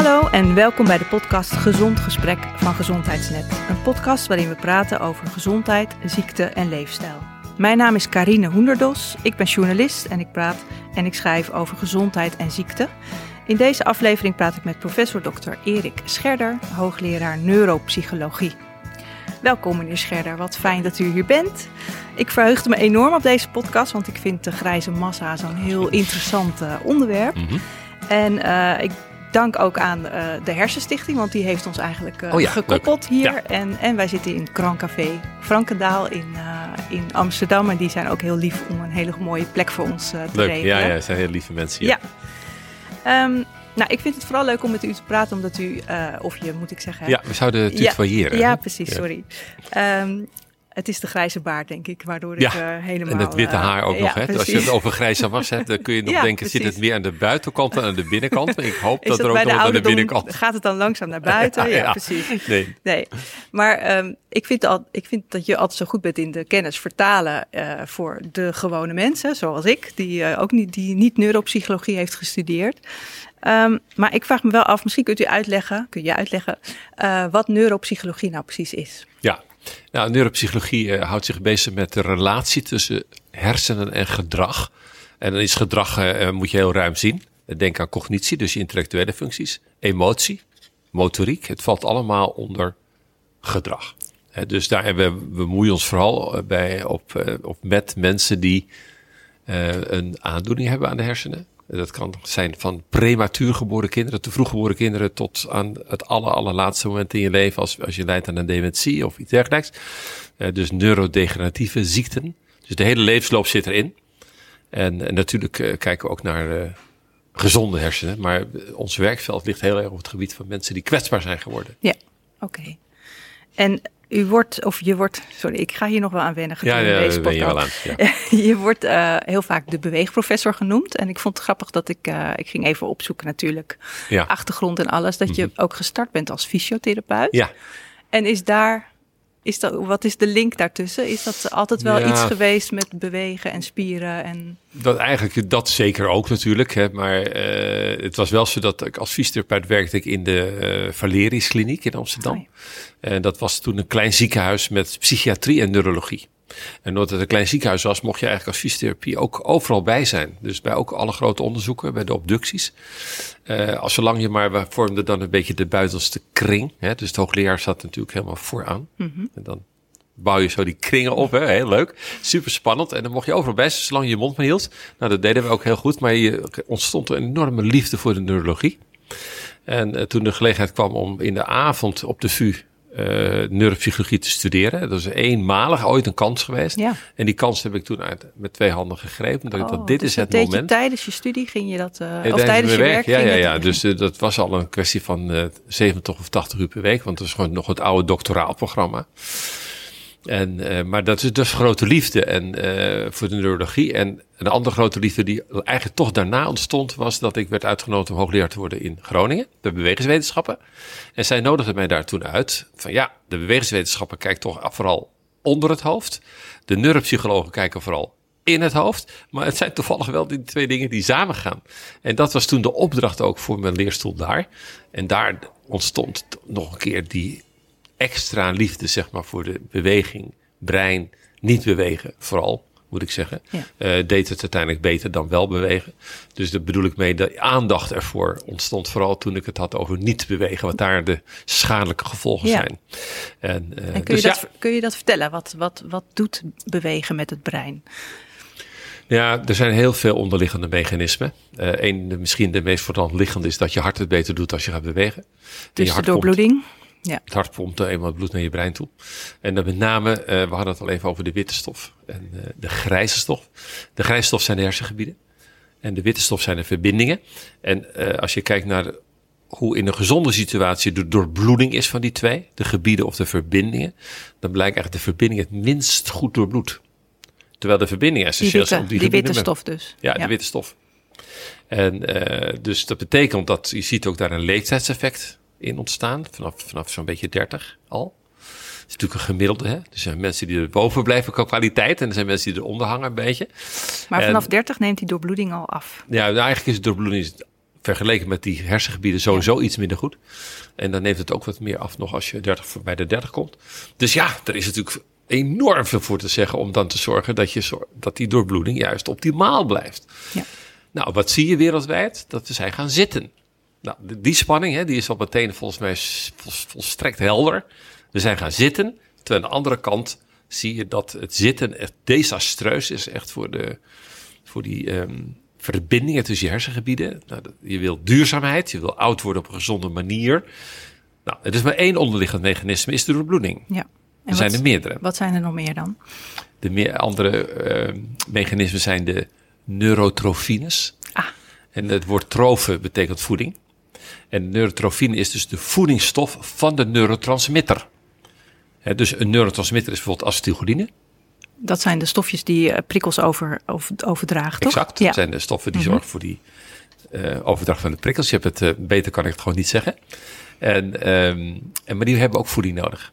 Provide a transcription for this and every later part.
Hallo en welkom bij de podcast Gezond Gesprek van Gezondheidsnet. Een podcast waarin we praten over gezondheid, ziekte en leefstijl. Mijn naam is Karine Hoenderdos, ik ben journalist en ik praat en ik schrijf over gezondheid en ziekte. In deze aflevering praat ik met professor Dr. Erik Scherder, hoogleraar neuropsychologie. Welkom meneer Scherder, wat fijn dat u hier bent. Ik verheugde me enorm op deze podcast, want ik vind de grijze massa zo'n heel interessant uh, onderwerp. Mhm. En uh, ik dank ook aan uh, de Hersenstichting, want die heeft ons eigenlijk oh ja, gekoppeld leuk. hier. Ja. En, en wij zitten in Krancafé Frankendaal in, in Amsterdam. En die zijn ook heel lief om een hele mooie plek voor ons te Leuk, regelen. ja, ja, het zijn heel lieve mensen hier. Ja. Um, nou, ik vind het vooral leuk om met u te praten, omdat u, of je moet ik zeggen. Ja, we zouden het tutoyeren. Ja, ja, precies, sorry. Um, het is de grijze baard, denk ik, waardoor ik ja, uh, helemaal... en het witte haar ook uh, nog. ja, Hè? Als je het over grijze was hebt, dan kun je nog ja, denken... precies. zit het meer aan de buitenkant dan aan de binnenkant? Ik hoop dat, dat er ook nog aan de binnenkant... Gaat het dan langzaam naar buiten? ja, precies. Nee. nee. Maar um, ik, vind al, ik vind dat je altijd zo goed bent in de kennis vertalen uh, voor de gewone mensen, zoals ik, die, ook niet, die niet neuropsychologie heeft gestudeerd. Um, maar ik vraag me wel af, misschien kunt u uitleggen, kun je uitleggen, wat neuropsychologie nou precies is. Ja, nou, neuropsychologie uh, houdt zich bezig met de relatie tussen hersenen en gedrag. En dan is gedrag, uh, moet je heel ruim zien. Denk aan cognitie, dus je intellectuele functies, emotie, motoriek. Het valt allemaal onder gedrag. Dus daar hebben we, we bemoeien ons vooral bij, op, op met mensen die een aandoening hebben aan de hersenen. Dat kan zijn van prematuur geboren kinderen, te vroeg geboren kinderen, tot aan het aller, allerlaatste moment in je leven, als, als je lijdt aan een dementie of iets dergelijks. Uh, dus neurodegeneratieve ziekten. Dus de hele levensloop zit erin. En, en natuurlijk uh, kijken we ook naar uh, gezonde hersenen, maar ons werkveld ligt heel erg op het gebied van mensen die kwetsbaar zijn geworden. Ja, oké. En u wordt, of je wordt, sorry, ik ga hier nog wel aan wennen. Ja, ja deze ben je wel aan. Ja. je wordt uh, heel vaak de beweegprofessor genoemd. En ik vond het grappig dat ik, uh, ik ging even opzoeken natuurlijk, ja. achtergrond en alles. Dat je mm -hmm. ook gestart bent als fysiotherapeut. Ja. En is daar, is dat, wat is de link daartussen? Is dat altijd wel ja. iets geweest met bewegen en spieren? En... Dat eigenlijk, dat zeker ook natuurlijk. Hè, maar uh, het was wel zo dat ik als fysiotherapeut werkte ik in de uh, Valerius Kliniek in Amsterdam. Oh En dat was toen een klein ziekenhuis met psychiatrie en neurologie. En omdat het een klein ziekenhuis was, mocht je eigenlijk als fysiotherapie ook overal bij zijn. Dus bij ook alle grote onderzoeken, bij de obducties. Uh, als zolang je maar, we vormden dan een beetje de buitenste kring. Hè, dus de hoogleraar zat natuurlijk helemaal vooraan. Mhm. En dan bouw je zo die kringen op, hè? heel leuk. Super spannend. En dan mocht je overal bij zijn, zolang je je mond maar hield. Nou, dat deden we ook heel goed. Maar je ontstond een enorme liefde voor de neurologie. En uh, toen de gelegenheid kwam om in de avond op de VU uh, neuropsychologie te studeren. Dat is eenmalig ooit een kans geweest. Ja. En die kans heb ik toen uit, met twee handen gegrepen. Dat, oh, dit dus is het moment. Je tijdens je studie ging je dat, uh, of tijdens je werk? Ja, ja, ja. Dus uh, dat was al een kwestie van uh, 70 of 80 uur per week. Want dat is gewoon nog het oude doctoraalprogramma. En, uh, maar dat is dus grote liefde en, uh, voor de neurologie. En een andere grote liefde die eigenlijk toch daarna ontstond, was dat ik werd uitgenodigd om hoogleraar te worden in Groningen, de bewegingswetenschappen. En zij nodigde mij daar toen uit van ja, de bewegingswetenschappen kijken toch vooral onder het hoofd. De neuropsychologen kijken vooral in het hoofd. Maar het zijn toevallig wel die twee dingen die samengaan. En dat was toen de opdracht ook voor mijn leerstoel daar. En daar ontstond nog een keer die extra liefde, zeg maar, voor de beweging, brein, niet bewegen, vooral, moet ik zeggen. Ja. Uh, deed het uiteindelijk beter dan wel bewegen. Dus daar bedoel ik mee, de aandacht ervoor ontstond vooral toen ik het had over niet bewegen, wat daar de schadelijke gevolgen Ja. zijn. En, uh, En kun, dus je dat, ja, kun je dat vertellen? Wat, wat, wat doet bewegen met het brein? Ja, er zijn heel veel onderliggende mechanismen. Uh, een, misschien de meest voor de hand liggende is dat je hart het beter doet als je gaat bewegen. Dus de doorbloeding? Ja. Het hart pompt eenmaal het bloed naar je brein toe. En dan met name, uh, we hadden het al even over de witte stof en uh, de grijze stof. De grijze stof zijn de hersengebieden. En de witte stof zijn de verbindingen. En uh, als je kijkt naar hoe in een gezonde situatie de doorbloeding is van die twee, de gebieden of de verbindingen, dan blijkt eigenlijk de verbinding het minst goed doorbloed. Terwijl de verbindingen Die essentieel witte, zijn op die, die witte stof dus. Ja, de witte stof. En dus dat betekent dat je ziet ook daar een leeftijdseffect in ontstaan, vanaf, vanaf zo'n beetje 30 al. Het is natuurlijk een gemiddelde. Hè? Er zijn mensen die er boven blijven qua kwaliteit en er zijn mensen die eronder hangen een beetje. Maar En- vanaf 30 neemt die doorbloeding al af. Ja, nou, eigenlijk is de doorbloeding vergeleken met die hersengebieden sowieso iets minder goed. En dan neemt het ook wat meer af nog als je 30, bij de 30 komt. Dus ja, er is natuurlijk enorm veel voor te zeggen om dan te zorgen dat, je, dat die doorbloeding juist optimaal blijft. Ja. Nou, wat zie je wereldwijd? Dat we zijn gaan zitten. Nou, die spanning hè, die is al meteen volgens mij volstrekt helder. We zijn gaan zitten. Terwijl aan de andere kant zie je dat het zitten echt desastreus is. Echt voor, de, voor die um, verbindingen tussen je hersengebieden. Nou, je wil duurzaamheid, je wil oud worden op een gezonde manier. Nou, het is maar één onderliggend mechanisme, is de doorbloeding. Ja. er zijn er meerdere. Wat zijn er nog meer dan? De meer andere uh, mechanismen zijn de neurotrofines. Ah. En het woord trofe betekent voeding. En neurotrofine is dus de voedingsstof van de neurotransmitter. dus een neurotransmitter is bijvoorbeeld acetylcholine. Dat zijn de stofjes die eh, prikkels over, over, overdragen, toch? Exact, dat zijn de stoffen die mhm. zorgen voor die uh, overdracht van de prikkels. Je hebt het, uh, beter kan ik het gewoon niet zeggen. En, um, en, maar die hebben ook voeding nodig.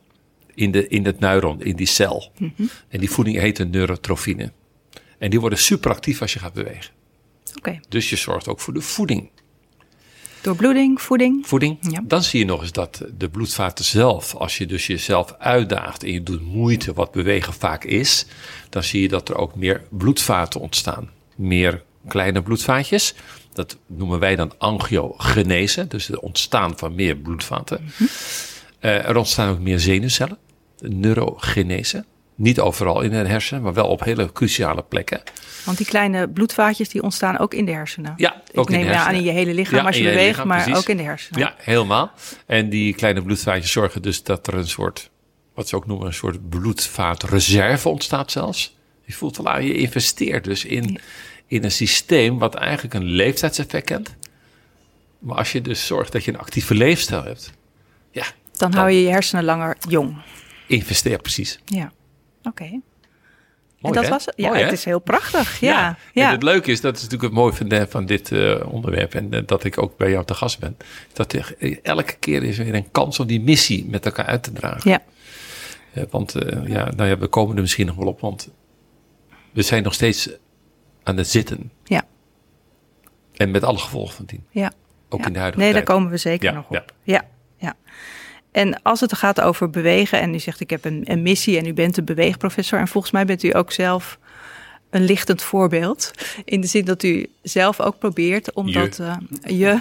In, de, in het neuron, in die cel. Mm -hmm. En die voeding heet een neurotrofine. En die worden superactief als je gaat bewegen. Okay. Dus je zorgt ook voor de voeding. Door bloeding, voeding. Voeding. Ja. Dan zie je nog eens dat de bloedvaten zelf, als je dus jezelf uitdaagt en je doet moeite, wat bewegen vaak is, dan zie je dat er ook meer bloedvaten ontstaan. Meer kleine bloedvaatjes. Dat noemen wij dan angiogenese, dus het ontstaan van meer bloedvaten. Mm er ontstaan ook meer zenuwcellen, neurogenese. Niet overal in de hersenen, maar wel op hele cruciale plekken. Want die kleine bloedvaatjes die ontstaan ook in de hersenen. Ja, ook Ik neem in de aan in je hele lichaam als je beweegt, maar ook in de hersenen. Ja, helemaal. En die kleine bloedvaatjes zorgen dus dat er een soort, wat ze ook noemen, een soort bloedvaatreserve ontstaat zelfs. Je voelt wel aan, je investeert dus in, in een systeem wat eigenlijk een leeftijdseffect kent. Maar als je dus zorgt dat je een actieve leefstijl hebt, ja. Dan, dan hou je je hersenen langer jong. Investeer precies. Ja. Oké. en dat was het. Ja, het is heel prachtig. Ja, ja. En het leuke is, dat is natuurlijk het mooie van, van dit uh, onderwerp en uh, dat ik ook bij jou te gast ben. Dat er, elke keer is weer een kans om die missie met elkaar uit te dragen. Ja. Uh, want ja, nou ja, we komen er misschien nog wel op, want we zijn nog steeds aan het zitten. Ja. En met alle gevolgen van dien. Ja. Ook in de huidige nee, tijd. daar komen we zeker nog op. Ja. ja. En als het gaat over bewegen en u zegt ik heb een, een missie en u bent een beweegprofessor en volgens mij bent u ook zelf een lichtend voorbeeld. In de zin dat u zelf ook probeert om je. dat. Uh, je.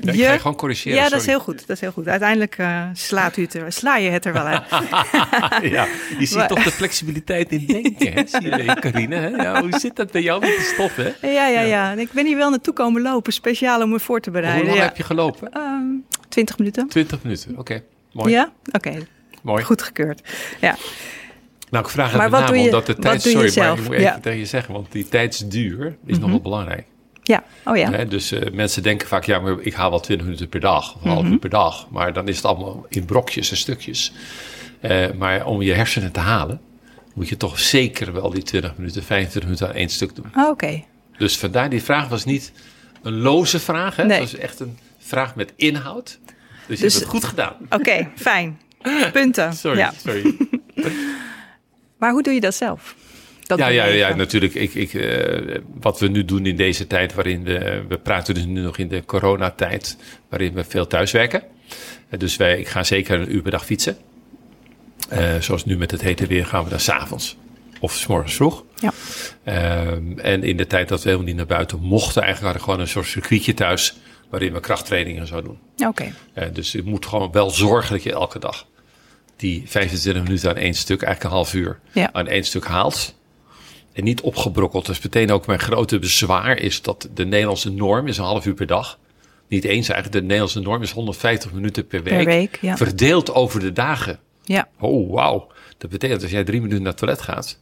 Ja, je. ga gewoon corrigeren. Ja, sorry. dat is heel goed. Dat is heel goed. Uiteindelijk uh, slaat u het er, sla je het er wel uit. ja, je ziet maar, toch de flexibiliteit in denken, hè? Zie je, Carine? Hè? Ja, hoe zit dat bij jou met de stof, hè? Ja, ja, ja. Ik ben hier wel naartoe komen lopen, speciaal om me voor te bereiden. Hoe lang ja. heb je gelopen? Um, 20 minuten. 20 minuten, oké. Okay. Mooi. Ja? Oké. Okay. Mooi. Goed gekeurd. Ja. Nou, ik vraag het maar met wat name doe je, omdat de tijd... Sorry, maar ik moet even ja. tegen je zeggen. Want die tijdsduur is mm -hmm. nog wel belangrijk. Ja, oh ja. Dus uh, mensen denken vaak, ja, maar ik haal wel 20 minuten per dag. Of een half Mhm. uur per dag. Maar dan is het allemaal in brokjes en stukjes. Uh, maar om je hersenen te halen... moet je toch zeker wel die 20 minuten, 25 minuten aan één stuk doen. Oh, Oké. Okay. Dus vandaar, die vraag was niet een loze vraag. Hè? Nee. Het was echt een vraag met inhoud. Dus, Dus- je hebt het goed gedaan. Oké, okay, fijn. Punten. Sorry, ja. sorry. Maar hoe doe je dat zelf? Dat ja, ja, ja, natuurlijk. Ik, ik, uh, wat we nu doen in deze tijd, waarin we, we praten dus nu nog in de coronatijd, waarin we veel thuiswerken. Uh, dus wij, ik ga zeker een uur per dag fietsen. Uh, zoals nu met het hete weer gaan we dan s'avonds of s morgens vroeg. Ja. Ehm, en in de tijd dat we helemaal niet naar buiten mochten, eigenlijk hadden we gewoon een soort circuitje thuis waarin we krachttrainingen zouden doen. Oké. Okay. dus je moet gewoon wel zorgen dat je elke dag die 25 minuten aan één stuk, eigenlijk een half uur, ja. aan één stuk haalt. En niet opgebrokkeld. Dus meteen ook mijn grote bezwaar is dat de Nederlandse norm is een half uur per dag. Niet eens eigenlijk, de Nederlandse norm is 150 minuten per week. Per week ja. Verdeeld over de dagen. Ja. Oh, wauw. Dat betekent als jij drie minuten naar het toilet gaat,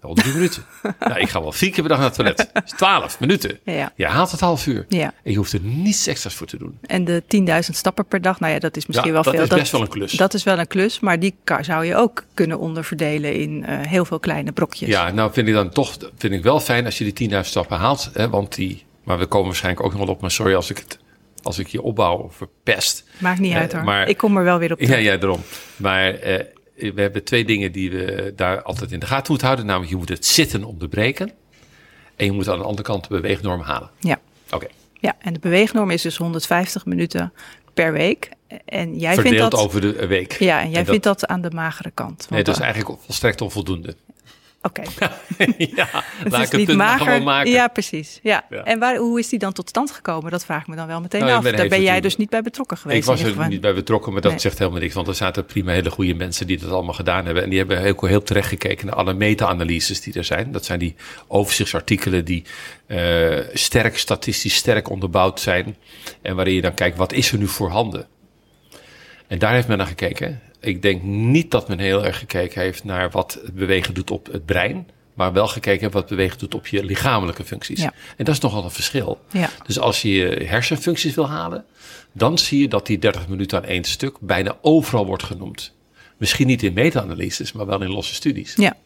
wel drie minuten. Nou, ik ga wel vier keer per dag naar het toilet. Dat is 12 minuten. Ja. Je haalt het half uur. Ja. En je hoeft er niets extra's voor te doen. En de 10.000 stappen per dag, nou ja, dat is misschien ja, wel dat veel. Is dat is best wel een klus. Dat is wel een klus, maar die zou je ook kunnen onderverdelen in uh, heel veel kleine brokjes. Ja, nou vind ik dan toch vind ik wel fijn als je die 10.000 stappen haalt. Hè, want die, maar we komen waarschijnlijk ook nog wel op. Maar sorry als ik het als ik je opbouw of verpest. Maakt niet uh, uit hoor. Maar, ik kom er wel weer op terug. Ja, ja, daarom. Maar uh, we hebben twee dingen die we daar altijd in de gaten moeten houden. Namelijk, je moet het zitten onderbreken. En je moet aan de andere kant de beweegnorm halen. Ja. Oké. Okay. Ja, en de beweegnorm is dus 150 minuten per week. En jij Verdeeld vindt dat, over de week. Ja, en jij En vindt dat aan de magere kant. Nee, dat is eh, eigenlijk volstrekt onvoldoende. Oké, ja, het laat ik het punt mager. gewoon maken. Ja, precies. Ja. Ja. En waar, hoe is die dan tot stand gekomen? Dat vraag ik me dan wel meteen Nou, af. Daar ben jij dus niet bij betrokken geweest. Ik was er niet bij betrokken, maar dat Nee. zegt helemaal niks. Want er zaten prima hele goede mensen die dat allemaal gedaan hebben. En die hebben heel, heel terecht gekeken naar alle meta-analyses die er zijn. Dat zijn die overzichtsartikelen die eh, sterk, statistisch sterk onderbouwd zijn. En waarin je dan kijkt, wat is er nu voorhanden? En daar heeft men naar gekeken. Ik denk niet dat men heel erg gekeken heeft naar wat het bewegen doet op het brein. Maar wel gekeken heeft wat bewegen doet op je lichamelijke functies. Ja. En dat is nogal een verschil. Ja. Dus als je je hersenfuncties wil halen, dan zie je dat die 30 minuten aan één stuk bijna overal wordt genoemd. Misschien niet in meta-analyses, maar wel in losse studies. Ja,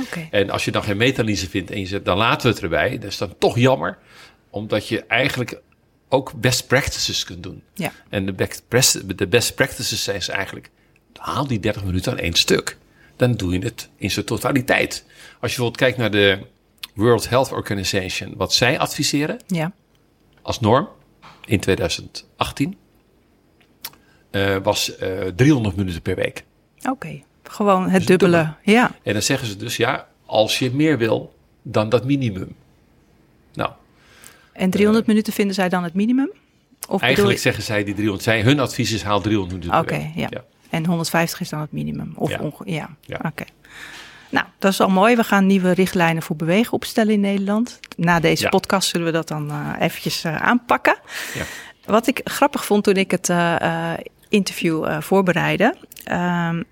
oké. En als je dan geen meta-analyse vindt en je zegt, dan laten we het erbij. Dat is dan toch jammer, omdat je eigenlijk ook best practices kunt doen. Ja. En de best, de best practices zijn ze eigenlijk, haal die 30 minuten aan één stuk. Dan doe je het in zijn totaliteit. Als je bijvoorbeeld kijkt naar de World Health Organization, wat zij adviseren, Ja, als norm in 2018 eh, was eh 300 minuten per week. oké. Gewoon het het dubbele. Ja, En dan zeggen ze dus ja, als je meer wil dan dat minimum. Nou, en 300 minuten vinden zij dan het minimum? Of eigenlijk je- zeggen zij die 300, zij, hun advies is haal 300 minuten Oké, per week. ja. En 150 is dan het minimum? Of Ja. onge- ja, Ja. oké. Nou, dat is al mooi. We gaan nieuwe richtlijnen voor bewegen opstellen in Nederland. Na deze Ja. podcast zullen we dat dan eh, eventjes eh, aanpakken. Ja. Wat ik grappig vond toen ik het eh, interview voorbereidde, ehm,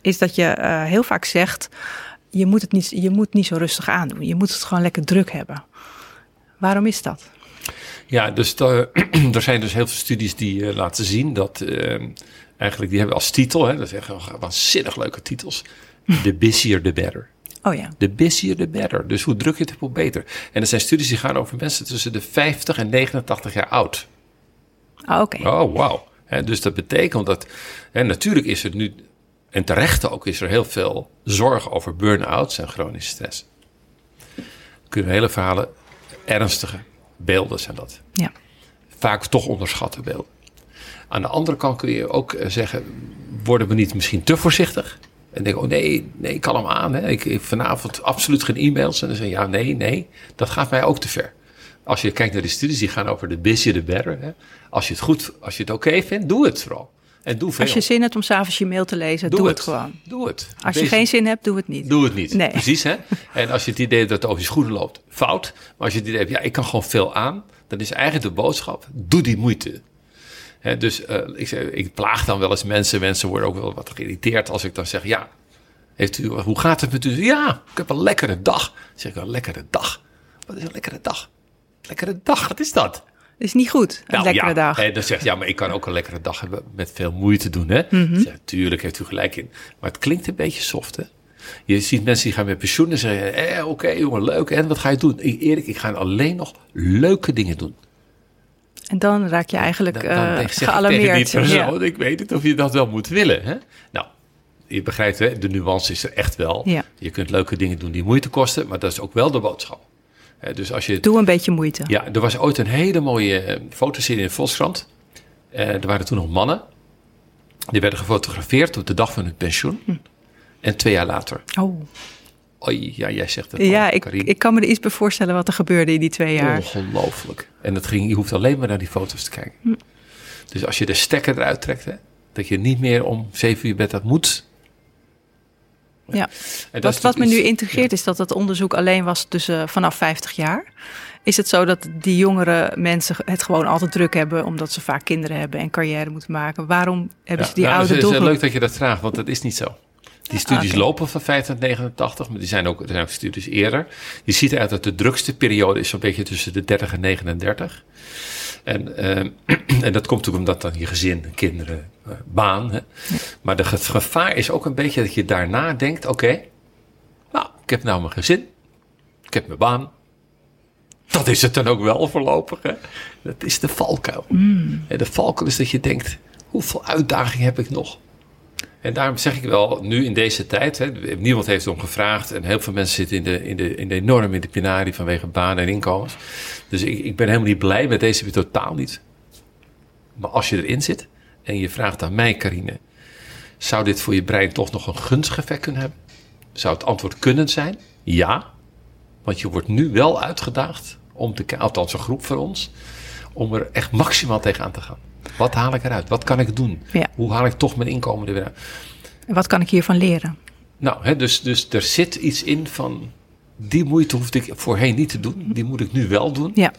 is dat je heel vaak zegt: je moet het niet, je moet niet zo rustig aandoen. Je moet het gewoon lekker druk hebben. Waarom is dat? Ja, dus er zijn dus heel veel studies die laten zien dat eh, eigenlijk die hebben als titel, hè, dat zijn gewoon waanzinnig leuke titels, the busier the better. Oh ja, The busier the better. Dus hoe druk je het hoe beter. En er zijn studies die gaan over mensen tussen de 50 en 89 jaar oud. Ah, oké. Oh, wauw. Dus dat betekent dat... Hè, natuurlijk is er nu, en terecht ook, is er heel veel zorg over burn-outs en chronische stress. Kunnen hele verhalen, ernstige beelden zijn dat. Ja. Vaak toch onderschatte beelden. Aan de andere kant kun je ook eh, zeggen, worden we niet misschien te voorzichtig? En denk, oh nee, nee, kalm aan. Hè. Ik, ik vanavond absoluut geen e-mails. En dan zeg je, ja, nee, nee, dat gaat mij ook te ver. Als je kijkt naar de studies, die gaan over de busier the better. Hè. Als je het goed, als je het oké vindt, doe het vooral. En doe veel. Als je zin hebt om s'avonds je mail te lezen, doe, het. gewoon. Doe het. Als je geen zin hebt, doe het niet. Doe het niet. Nee. Precies, hè? En als je het idee hebt dat het over je schoenen loopt, fout. Maar als je het idee hebt, ja, ik kan gewoon veel aan, dan is eigenlijk de boodschap, doe die moeite. Hè, dus eh, ik, ik plaag dan wel eens mensen. Mensen worden ook wel wat geïrriteerd als ik dan zeg, ja, heeft u, hoe gaat het met u? Ja, ik heb een lekkere dag. Dan zeg ik, een lekkere dag? Wat is een lekkere dag? Lekkere dag, wat is dat? is niet goed, een Nou, lekkere ja, dag. En dan zegt ja, maar ik kan ook een lekkere dag hebben met veel moeite doen. Hè? Mhm. Zeg, tuurlijk heeft u gelijk in. Maar het klinkt een beetje soft. Hè? Je ziet mensen die gaan met pensioen en zeggen: eh, Oké, jongen, leuk. En wat ga je doen? Ik, Erik, ik ga alleen nog leuke dingen doen. En dan raak je eigenlijk Dan, dan zeg ik tegen gealarmeerd. die persoon: Ja. Ik weet niet of je dat wel moet willen. Hè? Nou, je begrijpt, hè? de nuance is er echt wel. Ja. Je kunt leuke dingen doen die moeite kosten, maar dat is ook wel de boodschap. Dus als je Doe een beetje moeite. ja, er was ooit een hele mooie eh, fotoserie in Volkskrant. Eh, er waren toen nog mannen. Die werden gefotografeerd op de dag van hun pensioen. Hm. En twee jaar later. Oh. Oei, ja, jij zegt het Ja, ik, ik kan me er iets bij voorstellen wat er gebeurde in die twee jaar. Ongelooflijk. En dat ging, je hoeft alleen maar naar die foto's te kijken. Hm. Dus als je de stekker eruit trekt, hè, dat je niet meer om zeven uur bed dat moet. Ja. En dat Wat, wat me nu integreert is dat het onderzoek alleen was tussen vanaf 50 jaar. Is het zo dat die jongere mensen het gewoon altijd druk hebben omdat ze vaak kinderen hebben en carrière moeten maken? Waarom hebben ze die nou, oude het is, eh, doelgroep? leuk dat je dat vraagt, want dat is niet zo. Die studies oké. lopen van 50 tot 89, maar die zijn ook, er zijn ook studies eerder. Je ziet uit dat de drukste periode is zo'n beetje tussen de 30 en 39. En, eh, en dat komt natuurlijk omdat dan je gezin, kinderen, eh, baan. Hè. Maar de, het gevaar is ook een beetje dat je daarna denkt: oké, nou, ik heb nou mijn gezin, ik heb mijn baan. Dat is het dan ook wel voorlopig. Hè? Dat is de valkuil. En de valkuil is dat je denkt: hoeveel uitdaging heb ik nog? En daarom zeg ik wel, nu in deze tijd, hè, niemand heeft om gevraagd en heel veel mensen zitten in de, in de, in de enorm in de penarie vanwege banen en inkomens. Dus ik, ik ben helemaal niet blij met deze, totaal niet. Maar als je erin zit en je vraagt aan mij, Karine, zou dit voor je brein toch nog een gunstig effect kunnen hebben? Zou het antwoord kunnen zijn? Ja. Want je wordt nu wel uitgedaagd om te althans een groep voor ons, om er echt maximaal tegenaan te gaan. Wat haal ik eruit? Wat kan ik doen? Hoe haal ik toch mijn inkomen er weer uit? En wat kan ik hiervan leren? Nou, hè, dus, dus er zit iets in van die moeite hoefde ik voorheen niet te doen. Die moet ik nu wel doen. Ja.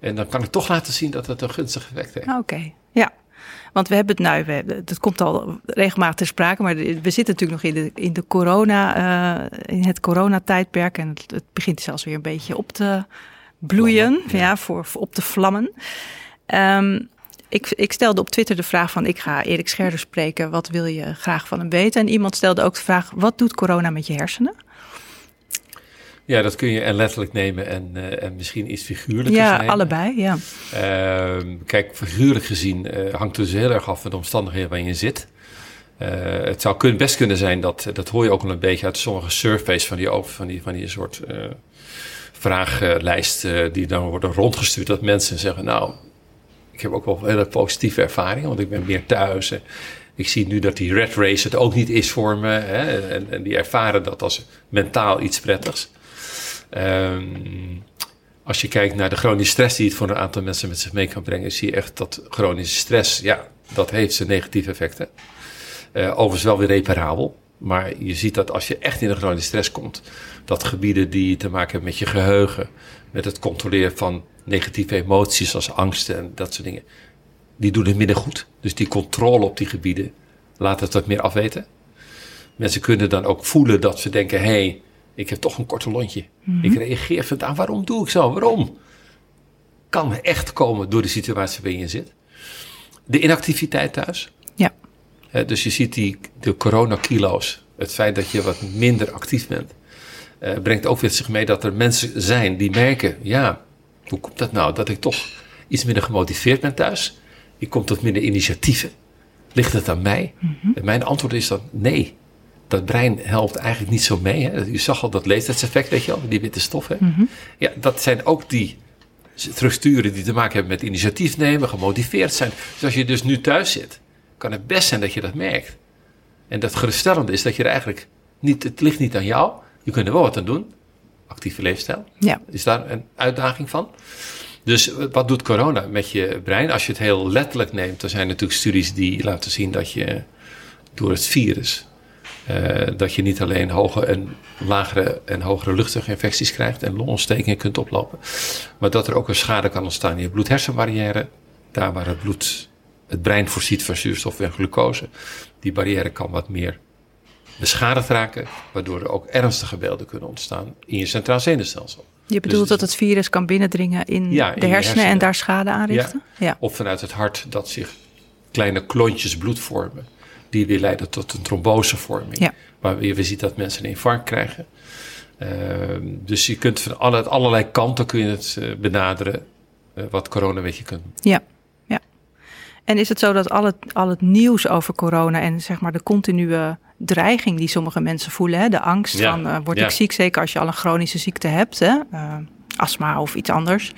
En dan kan ik toch laten zien dat het een gunstig effect heeft. Oké, ja. Want we hebben het we, dat komt al regelmatig ter sprake, maar we zitten natuurlijk nog in de, in de corona, uh, in het coronatijdperk. En het, het, begint zelfs weer een beetje op te bloeien, ja. voor, voor, op te vlammen. Um, ik, ik, stelde op Twitter de vraag van, ik ga Erik Scherder spreken, wat wil je graag van hem weten? En iemand stelde ook de vraag, wat doet corona met je hersenen? Ja, dat kun je en letterlijk nemen en, uh, en misschien iets figuurlijker ja, allebei, ja. Uh, kijk, figuurlijk gezien uh, hangt het dus heel erg af van de omstandigheden waarin je zit. Uh, het zou kun, best kunnen zijn dat, dat hoor je ook al een beetje uit sommige surveys van die, van die, van die soort vragenlijst die dan worden rondgestuurd, dat mensen zeggen, nou, ik heb ook wel hele positieve ervaringen, want ik ben meer thuis. Ik zie nu dat die red race het ook niet is voor me. Hè, en, en die ervaren dat als mentaal iets prettigs. Um, als je kijkt naar de chronische stress die het voor een aantal mensen met zich mee kan brengen, zie je echt dat chronische stress, ja, dat heeft zijn negatieve effecten. Uh, overigens wel weer reparabel. Maar je ziet dat als je echt in een chronische stress komt, dat gebieden die te maken hebben met je geheugen, met het controleren van negatieve emoties als angsten en dat soort dingen, die doen het minder goed. Dus die controle op die gebieden laat het wat meer afweten. Mensen kunnen dan ook voelen dat ze denken: hé, hey, ik heb toch een korte lontje. Mhm. Ik reageer vandaan. Waarom doe ik zo? Waarom? Kan echt komen door de situatie waarin je zit. De inactiviteit thuis. Ja. dus je ziet die, de coronakilo's. Het feit dat je wat minder actief bent. Uh, brengt ook weer zich mee dat er mensen zijn die merken: ja, hoe komt dat nou? Dat ik toch iets minder gemotiveerd ben thuis. Ik kom tot minder initiatieven. Ligt het aan mij? Mhm. En mijn antwoord is dan nee dat brein helpt eigenlijk niet zo mee. Hè? Je zag al dat leeftijdseffect, weet je al, die witte stoffen. Mhm. Ja, dat zijn ook die structuren die te maken hebben met initiatief nemen, gemotiveerd zijn. Dus als je dus nu thuis zit, kan het best zijn dat je dat merkt. En dat geruststellende is dat je er eigenlijk niet, het ligt niet aan jou. Je kunt er wel wat aan doen. Actieve leefstijl. Ja. Is daar een uitdaging van? Dus wat doet corona met je brein? Als je het heel letterlijk neemt, er zijn natuurlijk studies die laten zien dat je door het virus uh, dat je niet alleen hoge en lagere en hogere luchtweginfecties krijgt en longontstekingen kunt oplopen, maar dat er ook een schade kan ontstaan in je bloed-hersenbarrière. Daar waar het bloed het brein voorziet van zuurstof en glucose. Die barrière kan wat meer beschadigd raken, waardoor er ook ernstige beelden kunnen ontstaan in je centraal zenuwstelsel. Je bedoelt dus, dat het virus kan binnendringen in, de, hersenen hersenen en daar schade aanrichten? Ja. ja. Of vanuit het hart dat zich kleine klontjes bloed vormen die weer leiden tot een trombosevorming. Ja. Waar we, we zien dat mensen een infarct krijgen. Uh, dus je kunt van alle, allerlei kanten kun je het uh, benaderen uh, wat corona met je kunt Ja, ja. En is het zo dat al het, al het nieuws over corona en zeg maar de continue dreiging die sommige mensen voelen, hè, de angst ja. van word ik ziek, zeker als je al een chronische ziekte hebt, hè, astma of iets anders.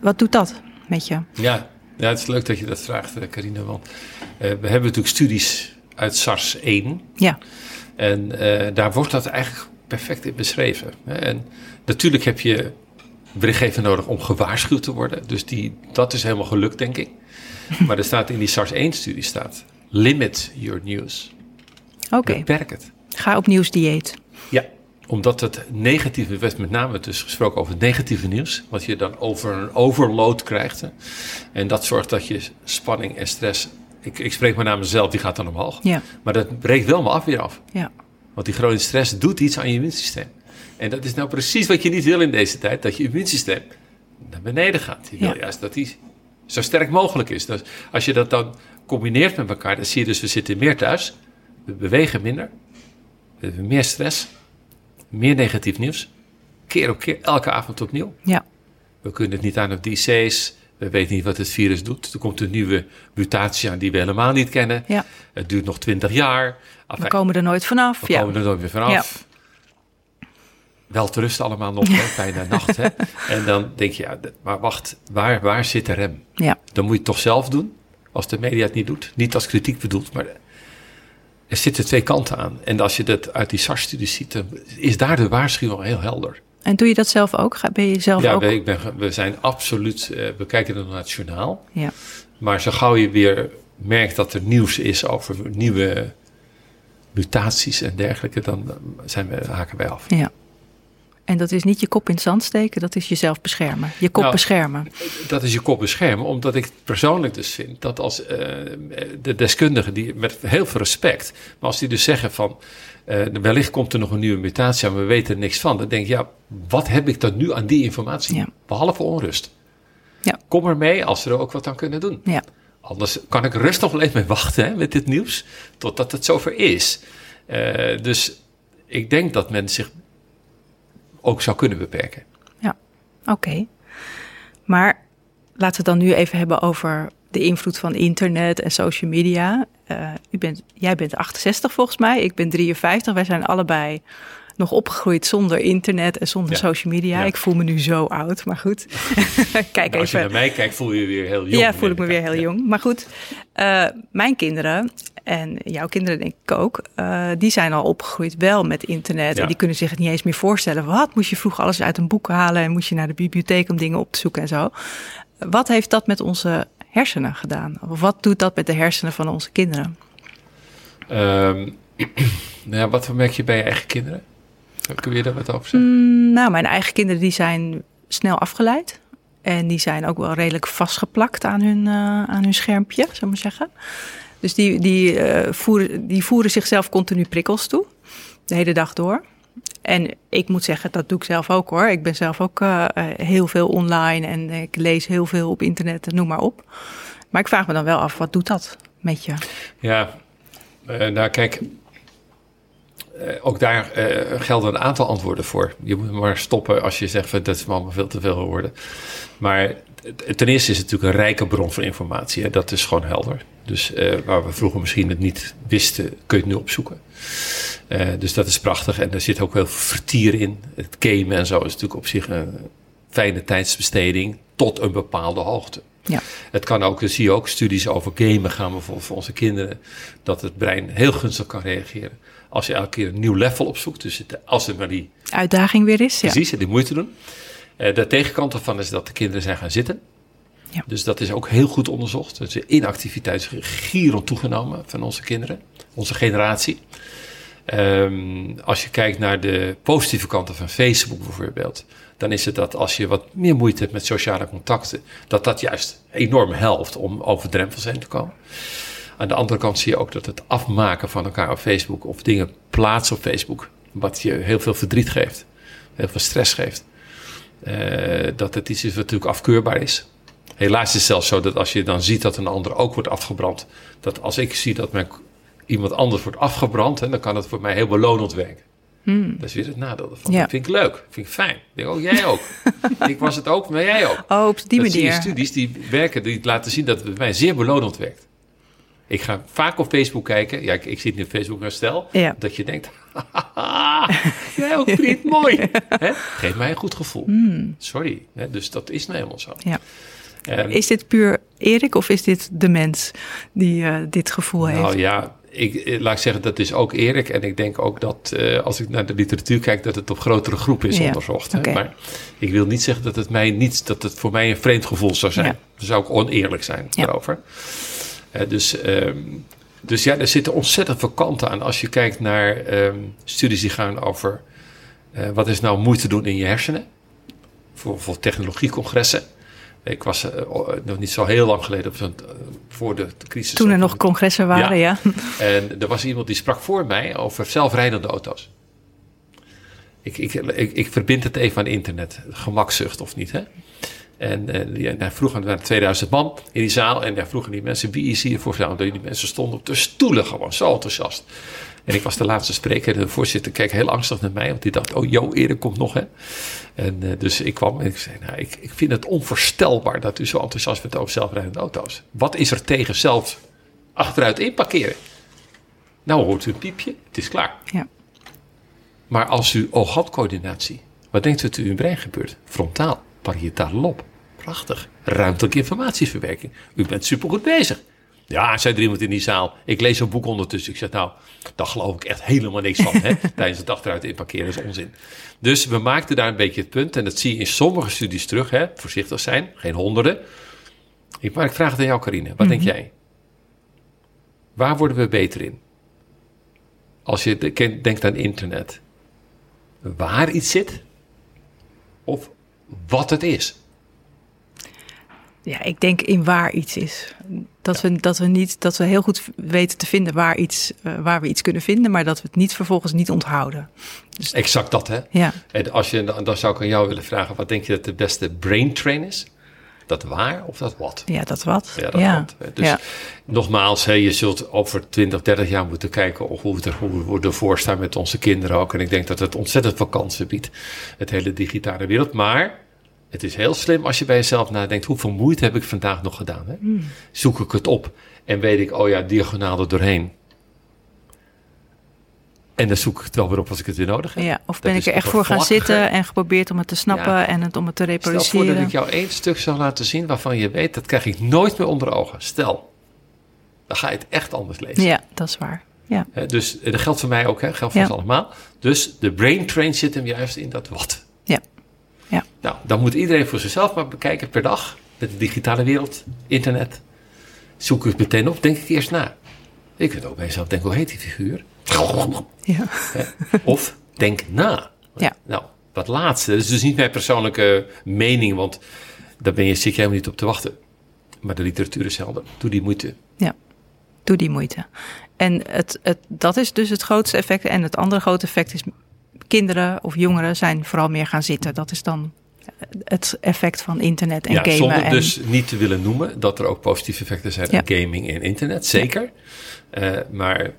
Wat doet dat met je? Ja, ja, het is leuk dat je dat vraagt, Carina. Want uh, we hebben natuurlijk studies uit SARS 1. Ja. En daar wordt dat eigenlijk perfect in beschreven. En natuurlijk heb je berichtgeving nodig om gewaarschuwd te worden. Dus die, dat is helemaal gelukt, denk ik. maar er staat in die SARS 1-studie staat... Limit your news. Oké. Okay. Beperk het. Ga op nieuwsdieet. Ja, omdat het negatieve, werd met name dus gesproken over het negatieve nieuws, wat je dan over een overload krijgt. Hè. En dat zorgt dat je spanning en stress, ik, ik spreek maar naar mezelf, die gaat dan omhoog. Ja. Maar dat breekt wel maar af weer af. Ja. Want die chronische stress doet iets aan je immuunsysteem. En dat is nou precies wat je niet wil in deze tijd, dat je immuunsysteem naar beneden gaat. Je wil ja. juist dat die zo sterk mogelijk is. Dus als je dat dan combineert met elkaar, dan zie je dus, we zitten meer thuis, we bewegen minder, we hebben meer stress meer negatief nieuws. Keer op keer, elke avond opnieuw. Ja. We kunnen het niet aan op DC's. We weten niet wat het virus doet. Er komt een nieuwe mutatie aan die we helemaal niet kennen. Ja. Het duurt nog twintig jaar. We komen er nooit vanaf. We ja. komen er nooit meer vanaf. Ja. Wel te rusten allemaal nog, hè? bijna nacht. Hè? En dan denk je, ja, maar wacht, waar, waar zit de rem? Ja. Dan moet je het toch zelf doen, als de media het niet doet. Niet als kritiek bedoeld, maar er zitten twee kanten aan. En als je dat uit die SARS-studies ziet, dan is daar de waarschuwing heel helder. En doe je dat zelf ook? Ben je zelf Ja, ook? we, ik ben, we zijn absoluut, eh, we kijken er naar het journaal. Ja. Maar zo gauw je weer merkt dat er nieuws is over nieuwe mutaties en dergelijke, dan zijn we, haken wij af. ja. En dat is niet je kop in het zand steken, dat is jezelf beschermen. Je kop Nou, beschermen. Dat is je kop beschermen, omdat ik persoonlijk dus vind dat als eh, de deskundigen, die met heel veel respect, maar als die dus zeggen van eh, wellicht komt er nog een nieuwe mutatie en we weten er niks van, dan denk ik ja, wat heb ik dan nu aan die informatie? Ja. Behalve onrust. Ja. Kom er mee als we er ook wat aan kunnen doen. Ja. Anders kan ik rustig wel even mee wachten hè, met dit nieuws, totdat het zover is. Eh, dus ik denk dat men zich ook zou kunnen beperken. Oké. Maar laten we het dan nu even hebben over de invloed van internet en social media. Eh, u bent, jij bent 68 volgens mij, ik ben 53. Wij zijn allebei nog opgegroeid zonder internet en zonder Ja. social media. Ja. Ik voel me nu zo oud, maar goed. Kijk Nou, als je even. naar mij kijkt, voel je je weer heel jong. Ja, voel ik me weer Ja. heel jong. Maar goed, eh, mijn kinderen en jouw kinderen denk ik ook, eh, die zijn al opgegroeid wel met internet. Ja. En die kunnen zich het niet eens meer voorstellen. Wat moest je vroeger alles uit een boek halen en moest je naar de bibliotheek om dingen op te zoeken en zo. Wat heeft dat met onze hersenen gedaan? Of wat doet dat met de hersenen van onze kinderen? Ehm, nou ja, wat merk je bij je eigen kinderen? Kun je daar wat over zeggen? Mm, nou, mijn eigen kinderen die zijn snel afgeleid. En die zijn ook wel redelijk vastgeplakt aan hun, eh, aan hun schermpje, zou ik maar zeggen. Dus die, die, eh, voeren, die voeren zichzelf continu prikkels toe. De hele dag door. En ik moet zeggen, dat doe ik zelf ook hoor. Ik ben zelf ook eh, heel veel online en ik lees heel veel op internet, noem maar op. Maar ik vraag me dan wel af, wat doet dat met je? Ja, nou kijk, ook daar eh, gelden een aantal antwoorden voor. Je moet maar stoppen als je zegt van dat is allemaal veel te veel geworden. Maar ten eerste is het natuurlijk een rijke bron van informatie. Hè? Dat is gewoon helder. Dus eh, waar we vroeger misschien het niet wisten, kun je het nu opzoeken. Eh, dus dat is prachtig. En er zit ook heel veel vertier in. Het gamen en zo is natuurlijk op zich een fijne tijdsbesteding tot een bepaalde hoogte. Ja. Het kan ook, zie je ook studies over gamen gaan bijvoorbeeld voor onze kinderen, dat het brein heel gunstig kan reageren. Als je elke keer een nieuw level opzoekt, dus het, als het maar die, Uitdaging weer is, ja. precies, die moeite doen. Eh, de tegenkant ervan is dat de kinderen zijn gaan zitten. Ja. Dus dat is ook heel goed onderzocht. Dus de inactiviteit is gierend toegenomen van onze kinderen, onze generatie. Ehm, als je kijkt naar de positieve kanten van Facebook bijvoorbeeld, dan is het dat als je wat meer moeite hebt met sociale contacten, dat dat juist enorm helpt om over drempels heen te komen. Aan de andere kant zie je ook dat het afmaken van elkaar op Facebook of dingen plaatsen op Facebook, wat je heel veel verdriet geeft, heel veel stress geeft, eh, dat het iets is wat natuurlijk afkeurbaar is. Helaas is het zelfs zo dat als je dan ziet dat een ander ook wordt afgebrand, dat als ik zie dat mijn, iemand anders wordt afgebrand, hè, dan kan het voor mij heel belonend werken. Dat is weer het nadeel ervan. Ja. Dat vind ik leuk, vind ik fijn. Ik denk, oh, jij ook. ik was het ook, maar jij ook. Oh, op die dat zie je studies die werken, die laten zien dat het bij mij zeer belonend werkt. Ik ga vaak op Facebook kijken. Ja, ik, ik zit nu op Facebook herstel. Ja. Dat je denkt, jij ook vriend, mooi. Hè? Geeft mij een goed gevoel. Hmm. Sorry, hè? dus dat is nou helemaal zo. Ja. En, Is dit puur Erik of is dit de mens die eh, dit gevoel heeft? nou ja, ik, eh, laat ik zeggen, dat is ook Erik. En ik denk ook dat eh, als ik naar de literatuur kijk, dat het op grotere groepen is Ja, onderzocht. Hè? Maar ik wil niet zeggen dat het, mij niet, dat het voor mij een vreemd gevoel zou zijn. Ja. Dan zou ik oneerlijk zijn Ja. daarover. Eh, dus, ehm, dus ja, er zitten ontzettend veel kanten aan. Als je kijkt naar ehm, studies die gaan over eh, wat is nou moeite doen in je hersenen. Voor, voor technologiecongressen. Ik was eh, nog niet zo heel lang geleden op eh, voor de crisis. Toen er nog congressen waren, ja. en er was iemand die sprak voor mij over zelfrijdende auto's. Ik, ik, ik, ik verbind het even aan internet, gemakzucht of niet. Hè? En, en die- en hij vroeg aan waren 2000 man in die zaal. En hij vroeg aan die mensen: wie is hier voor jou? Die mensen stonden op de stoelen gewoon, zo enthousiast. En ik was de laatste spreker. En de voorzitter keek heel angstig naar mij. Want die dacht, oh, Jo, Erik komt nog, hè. En uh, dus ik kwam en ik zei, nou, ik, ik vind het onvoorstelbaar dat u zo enthousiast bent over zelfrijdende auto's. Wat is er tegen zelf achteruit inparkeren? Nou hoort u een piepje, het is klaar. Ja. Maar als u oog-handcoördinatie, wat denkt u dat u in uw brein gebeurt? Frontaal, parietaal lob. Prachtig. Ruimtelijke informatieverwerking. U bent supergoed bezig. Ja, zei er iemand in die zaal. Ik lees een boek ondertussen. Ik zeg, nou, daar geloof ik echt helemaal niks van. Hè? Tijdens het achteruit inparkeren is onzin. Dus we maakten daar een beetje het punt. En dat zie je in sommige studies terug. Hè? Voorzichtig zijn, geen honderden. Ik, maar ik vraag het aan jou, Carine. Wat denk jij? Waar worden we beter in? Als je denkt aan internet. Waar iets zit? Of wat het is? Ja, ik denk in waar iets is. Dat, we, dat, we, niet, dat we heel goed weten te vinden waar, iets, uh, waar we iets kunnen vinden, maar dat we het niet vervolgens niet onthouden. Dus, exact dat, hè? Ja. En als je, dan zou ik aan jou willen vragen, wat denk je dat de beste brain train is? Dat waar of dat wat? Ja, dat wat. Ja, dat ja. wat. Dus ja. nogmaals, hè, je zult over 20, 30 jaar moeten kijken of hoe, we er, hoe we ervoor staan met onze kinderen ook. En ik denk dat het ontzettend veel kansen biedt, het hele digitale wereld. Maar het is heel slim als je bij jezelf nadenkt: hoeveel moeite heb ik vandaag nog gedaan? Hè? Mm. Zoek ik het op en weet ik, oh ja, diagonaal er doorheen. En dan zoek ik het wel weer op als ik het weer nodig heb. Ja, of ben ik er echt voor gaan zitten en geprobeerd om het te snappen ja. en het om het te reproduceren. Stel voor dat ik jou één stuk zou laten zien waarvan je weet, dat krijg ik nooit meer onder ogen. Stel, dan ga je het echt anders lezen. Ja, dat is waar. Ja. Dus dat geldt voor mij ook, hè? geldt voor ja. ons allemaal. Dus de brain train zit hem juist in dat wat. Ja. ja. Nou, dan moet iedereen voor zichzelf maar bekijken per dag. Met de digitale wereld, internet. Zoek ik het meteen op, denk ik eerst na. Ik kunt ook bij jezelf denken, hoe heet die figuur? Ja. Of denk na. Ja. Nou, dat laatste, dat is dus niet mijn persoonlijke mening, want daar ben je, je helemaal niet op te wachten. Maar de literatuur is helder. Doe die moeite. Ja, doe die moeite. En het, het, dat is dus het grootste effect. En het andere grote effect is kinderen of jongeren zijn vooral meer gaan zitten. Dat is dan het effect van internet en ja, gamen. Zonder en... dus niet te willen noemen dat er ook positieve effecten zijn Ja. aan gaming en internet, zeker. Eh, maar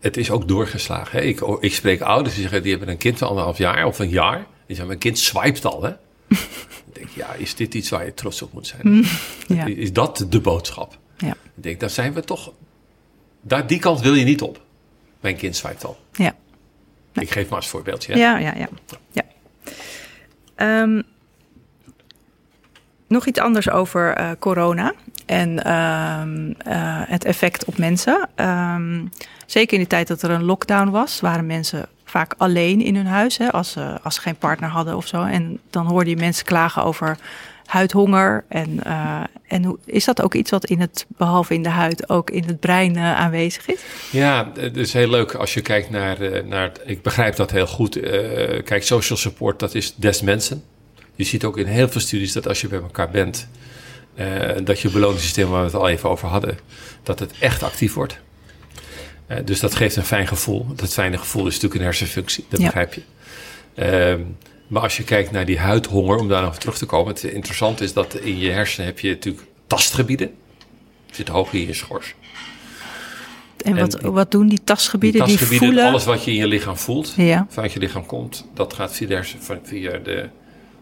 het is ook doorgeslagen. Hè? Ik, ik spreek ouders die zeggen, die hebben een kind van anderhalf jaar of een jaar. Die zeggen, mijn kind swipet al, hè? ik denk, ja, is dit iets waar je trots op moet zijn? ja. Is dat de boodschap? Ja. Ik denk, daar zijn we toch... Daar, die kant wil je niet op. Mijn kind swipet al. Ja. Ik geef maar als voorbeeldje. hè. Ja, ja, ja. ja. Ehm, nog iets anders over eh, corona en ehm, eh, het effect op mensen. Ehm, zeker in de tijd dat er een lockdown was, waren mensen vaak alleen in hun huis, hè, als, ze, als ze geen partner hadden of zo. En dan hoorde je mensen klagen over huidhonger. En, eh, en is dat ook iets wat in het, behalve in de huid, ook in het brein eh, aanwezig is? Ja, het is heel leuk als je kijkt naar, eh, naar ik begrijp dat heel goed. Kijk, social support, dat is des mensen. Je ziet ook in heel veel studies dat als je bij elkaar bent, dat je beloningssysteem, waar we het al even over hadden, dat het echt actief wordt. Uh, dus dat geeft een fijn gevoel. Dat fijne gevoel is natuurlijk een hersenfunctie, dat Ja. begrijp je. Uh, maar als je kijkt naar die huidhonger, om daar nog terug te komen. Het interessante is dat in je hersenen heb je natuurlijk tastgebieden. Zit hoog in je schors. En, En wat, doen die tasgebieden? Die, tastgebieden, voelen. alles wat je in je lichaam voelt, Ja. vanuit je lichaam komt, dat gaat via de, hersen, van- via de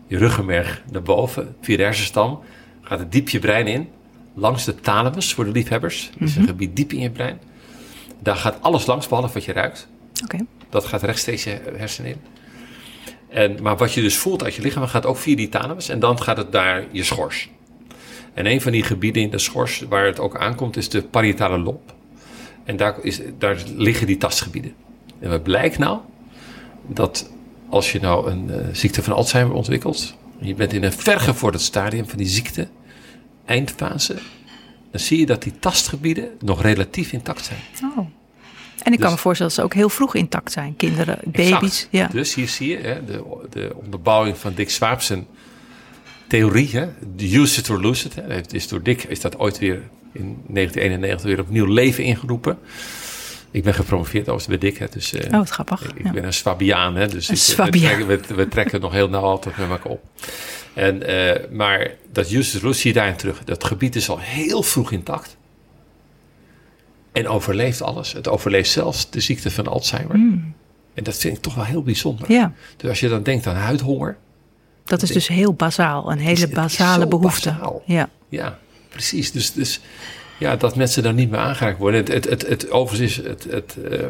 je ruggenmerg naar boven, via de hersenstam, gaat het diep je brein in, langs de thalamus voor de liefhebbers. Dat is een gebied diep in je brein. Daar gaat alles langs, behalve wat je ruikt. Oké. Dat gaat rechtstreeks je hersenen in. En, maar wat je dus voelt uit je lichaam gaat ook via die thalamus en dan gaat het daar je schors. En een van die gebieden in de schors waar het ook aankomt is de parietale lob. En daar, is, daar liggen die tastgebieden. En wat blijkt nou? Dat als je nou een eh, ziekte van Alzheimer ontwikkelt, je bent in een vergevorderd stadium van die ziekte, eindfase, dan zie je dat die tastgebieden nog relatief intact zijn. Oh. En ik kan Dus- me voorstellen dat ze ook heel vroeg intact zijn. Kinderen, Exact. baby's. Ja. Dus hier zie je hè, de, de onderbouwing van Dick Swaap zijn theorie. Hè, de use it or lose it. Hè. Het is door Dick is dat ooit weer in 1991 weer opnieuw leven ingeroepen. Ik ben gepromoveerd overigens bij Dick. Hè, dus, eh, Oh, wat grappig. ik Ja. ben een Swabiaan. Hè, dus Een ik- we, Swabiaan. trekken, we, we trekken nog heel nauw altijd met elkaar op. En, eh, maar dat or lose zie je daarin terug. Dat gebied is al heel vroeg intact. En overleeft alles. Het overleeft zelfs de ziekte van Alzheimer. En dat vind ik toch wel heel bijzonder. Ja, Dus als je dan denkt aan huidhonger. dat is dus heel bazaal. Een hele het is basale zo behoefte. bazaal. Ja, Ja, precies. Dus, dus ja, dat mensen daar niet meer aangeraakt worden. Het, het, het, het overigens is het, het, eh,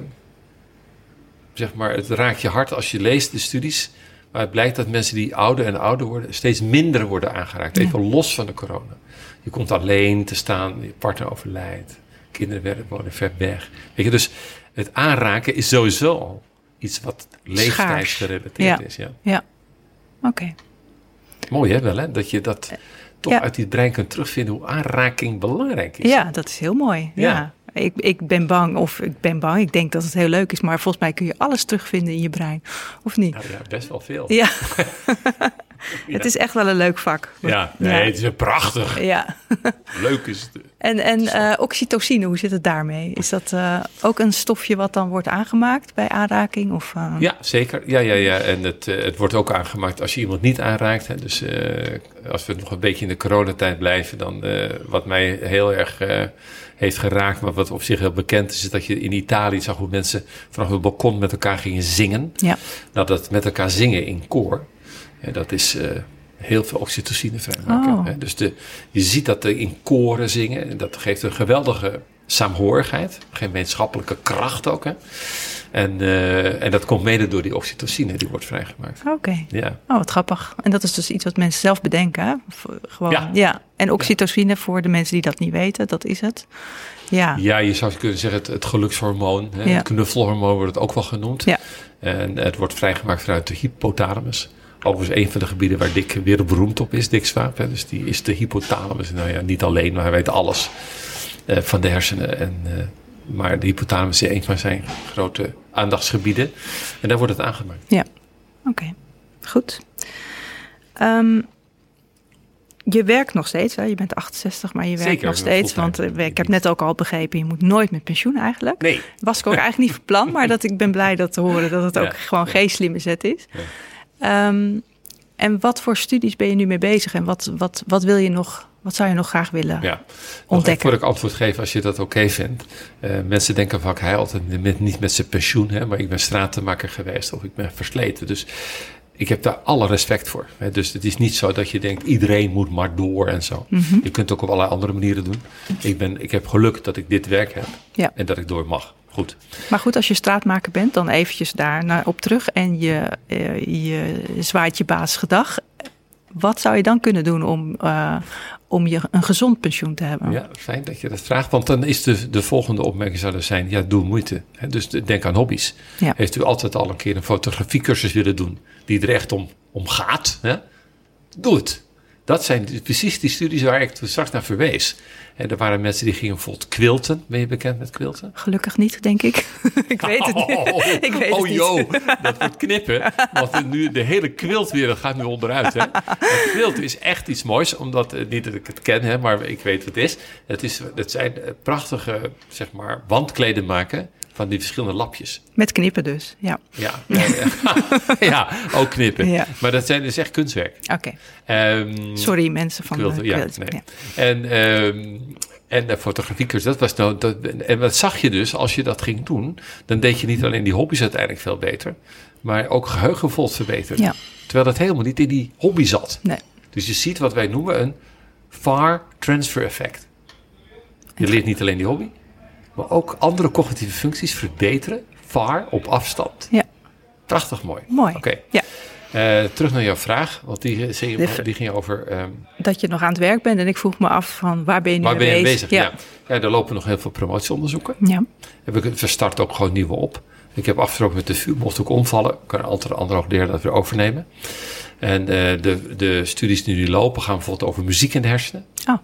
zeg maar, het raakt je hart als je leest de studies. Maar het blijkt dat mensen die ouder en ouder worden, steeds minder worden aangeraakt. Even los van de corona. Je komt alleen te staan, je partner overlijdt, kinderen werden- wonen ver weg. Weet je, dus het aanraken is sowieso al iets wat leeftijdsgerelateerd Ja. is. Ja. ja. Oké. Mooi hè, wel hè? Dat je dat toch Ja. uit die brein kunt terugvinden hoe aanraking belangrijk is. Ja, dat is heel mooi. Ja. Ja. Ik, ik ben bang, of ik ben bang, ik denk dat het heel leuk is, maar volgens mij kun je alles terugvinden in je brein. Of niet? Nou ja, best wel veel. Ja. Het is echt wel een leuk vak. Ja, nee, het is prachtig. Ja. Leuk is het. En, en eh, oxytocine, hoe zit het daarmee? Is dat eh, ook een stofje wat dan wordt aangemaakt bij aanraking? Of, eh, Ja, zeker. Ja, ja, ja. En het, het wordt ook aangemaakt als je iemand niet aanraakt. Hè. Dus als we nog een beetje in de coronatijd blijven, dan wat mij heel erg heeft geraakt, maar wat op zich heel bekend is, is dat je in Italië zag hoe mensen vanaf het balkon met elkaar gingen zingen. Ja. Nou, dat met elkaar zingen in koor, hè, dat is eh, heel veel oxytocine vrijmaken. Oh. Dus de, je ziet dat er in koren zingen. En dat geeft een geweldige saamhorigheid. Gemeenschappelijke kracht ook. Hè. En, eh, en dat komt mede door die oxytocine die wordt vrijgemaakt. Oké. Ja, Oh, wat grappig. En dat is dus iets wat mensen zelf bedenken. Hè? Gewoon, Ja. En oxytocine, voor de mensen die dat niet weten, dat is het. Ja. ja je zou kunnen zeggen het, het gelukshormoon. Hè. Ja. Het knuffelhormoon wordt het ook wel genoemd. Ja. En het wordt vrijgemaakt vanuit de hypothalamus. Overigens een van de gebieden waar Dick wereldberoemd op is, Dick Swaap. Hè. Dus die is de hypothalamus. Nou ja, niet alleen, maar hij weet alles eh, van de hersenen. En, eh, maar de hypothalamus is een van zijn grote aandachtsgebieden. En daar wordt het aangemaakt. Ja. Oké. Goed. Ehm, je werkt nog steeds, hè? je bent 68, maar je werkt Zeker, nog steeds. Want eh, ik heb net ook al begrepen, je moet nooit met pensioen eigenlijk. Nee. Was ik ook eigenlijk niet van plan, maar dat ik ben blij dat te horen dat het Ja. ook gewoon geen slimme zet is. Ja. Ehm, en wat voor studies ben je nu mee bezig en wat, wat, wat wil je nog, wat zou je nog graag willen? Ja, Ontdekken. ontdekken. Voor ik antwoord geef, als je dat oké vindt. Eh, mensen denken vaak, hij altijd met, niet met zijn pensioen, hè, maar ik ben stratenmaker geweest of ik ben versleten. Dus ik heb daar alle respect voor. Hè. Dus het is niet zo dat je denkt, iedereen moet maar door en zo. Mhm. Je kunt het ook op allerlei andere manieren doen. Ik, ben, ik heb geluk dat ik dit werk heb Ja. en dat ik door mag. Goed. Maar goed, als je straatmaker bent, dan eventjes daar naar op terug en je, eh, je zwaait je baas gedag. Wat zou je dan kunnen doen om, eh, om je een gezond pensioen te hebben? Ja, fijn dat je dat vraagt. Want dan is de, de volgende opmerking zou er zijn, ja, doe moeite. Dus de- denk aan hobby's. Ja. Heeft u altijd al een keer een fotografiecursus willen doen die er echt om, om gaat? Hè? Doe het. Dat zijn precies die studies waar ik toen straks naar verwees. En er waren mensen die gingen bijvoorbeeld quilten. Ben je bekend met quilten? Gelukkig niet, denk ik. ik weet het niet. ik weet oh het niet. joh, dat wordt knippen. Want de- nu, de hele quiltwereld gaat nu onderuit. Hè? Het quilten is echt iets moois. Omdat, eh, niet dat ik het ken, hè, maar ik weet wat het is. Het, is, het zijn eh, prachtige zeg maar, wandkleden maken van die verschillende lapjes. Met knippen dus, ja. Ja, ja, ook knippen. Ja. Maar dat zijn dus echt kunstwerk. Oké, Ehm, sorry mensen van de quilt. nee. En, ehm en de fotografiekers, dat was nou. Dat, en wat zag je dus als je dat ging doen? Dan deed je niet alleen die hobby's uiteindelijk veel beter, maar ook geheugenvol verbeteren. Ja. Terwijl dat helemaal niet in die hobby zat. Nee. Dus je ziet wat wij noemen een far transfer effect. Je leert niet alleen die hobby, maar ook andere cognitieve functies verbeteren, far op afstand. Ja, Prachtig mooi. mooi. Oké. Ja, Eh, terug naar jouw vraag, want die, die, De- die ging over ehm, dat je nog aan het werk bent en ik vroeg me af van waar ben je nu waar ben mee je bezig? bezig? Ja. Ja. er lopen nog heel veel promotieonderzoeken. ja. Heb ik verstart ook gewoon nieuwe op. Ik heb afgesproken met de VU, mocht ook omvallen, kan een andere, andere hoogleraar dat weer overnemen. En eh, de, de studies die nu lopen gaan bijvoorbeeld over muziek in de hersenen. Oh, En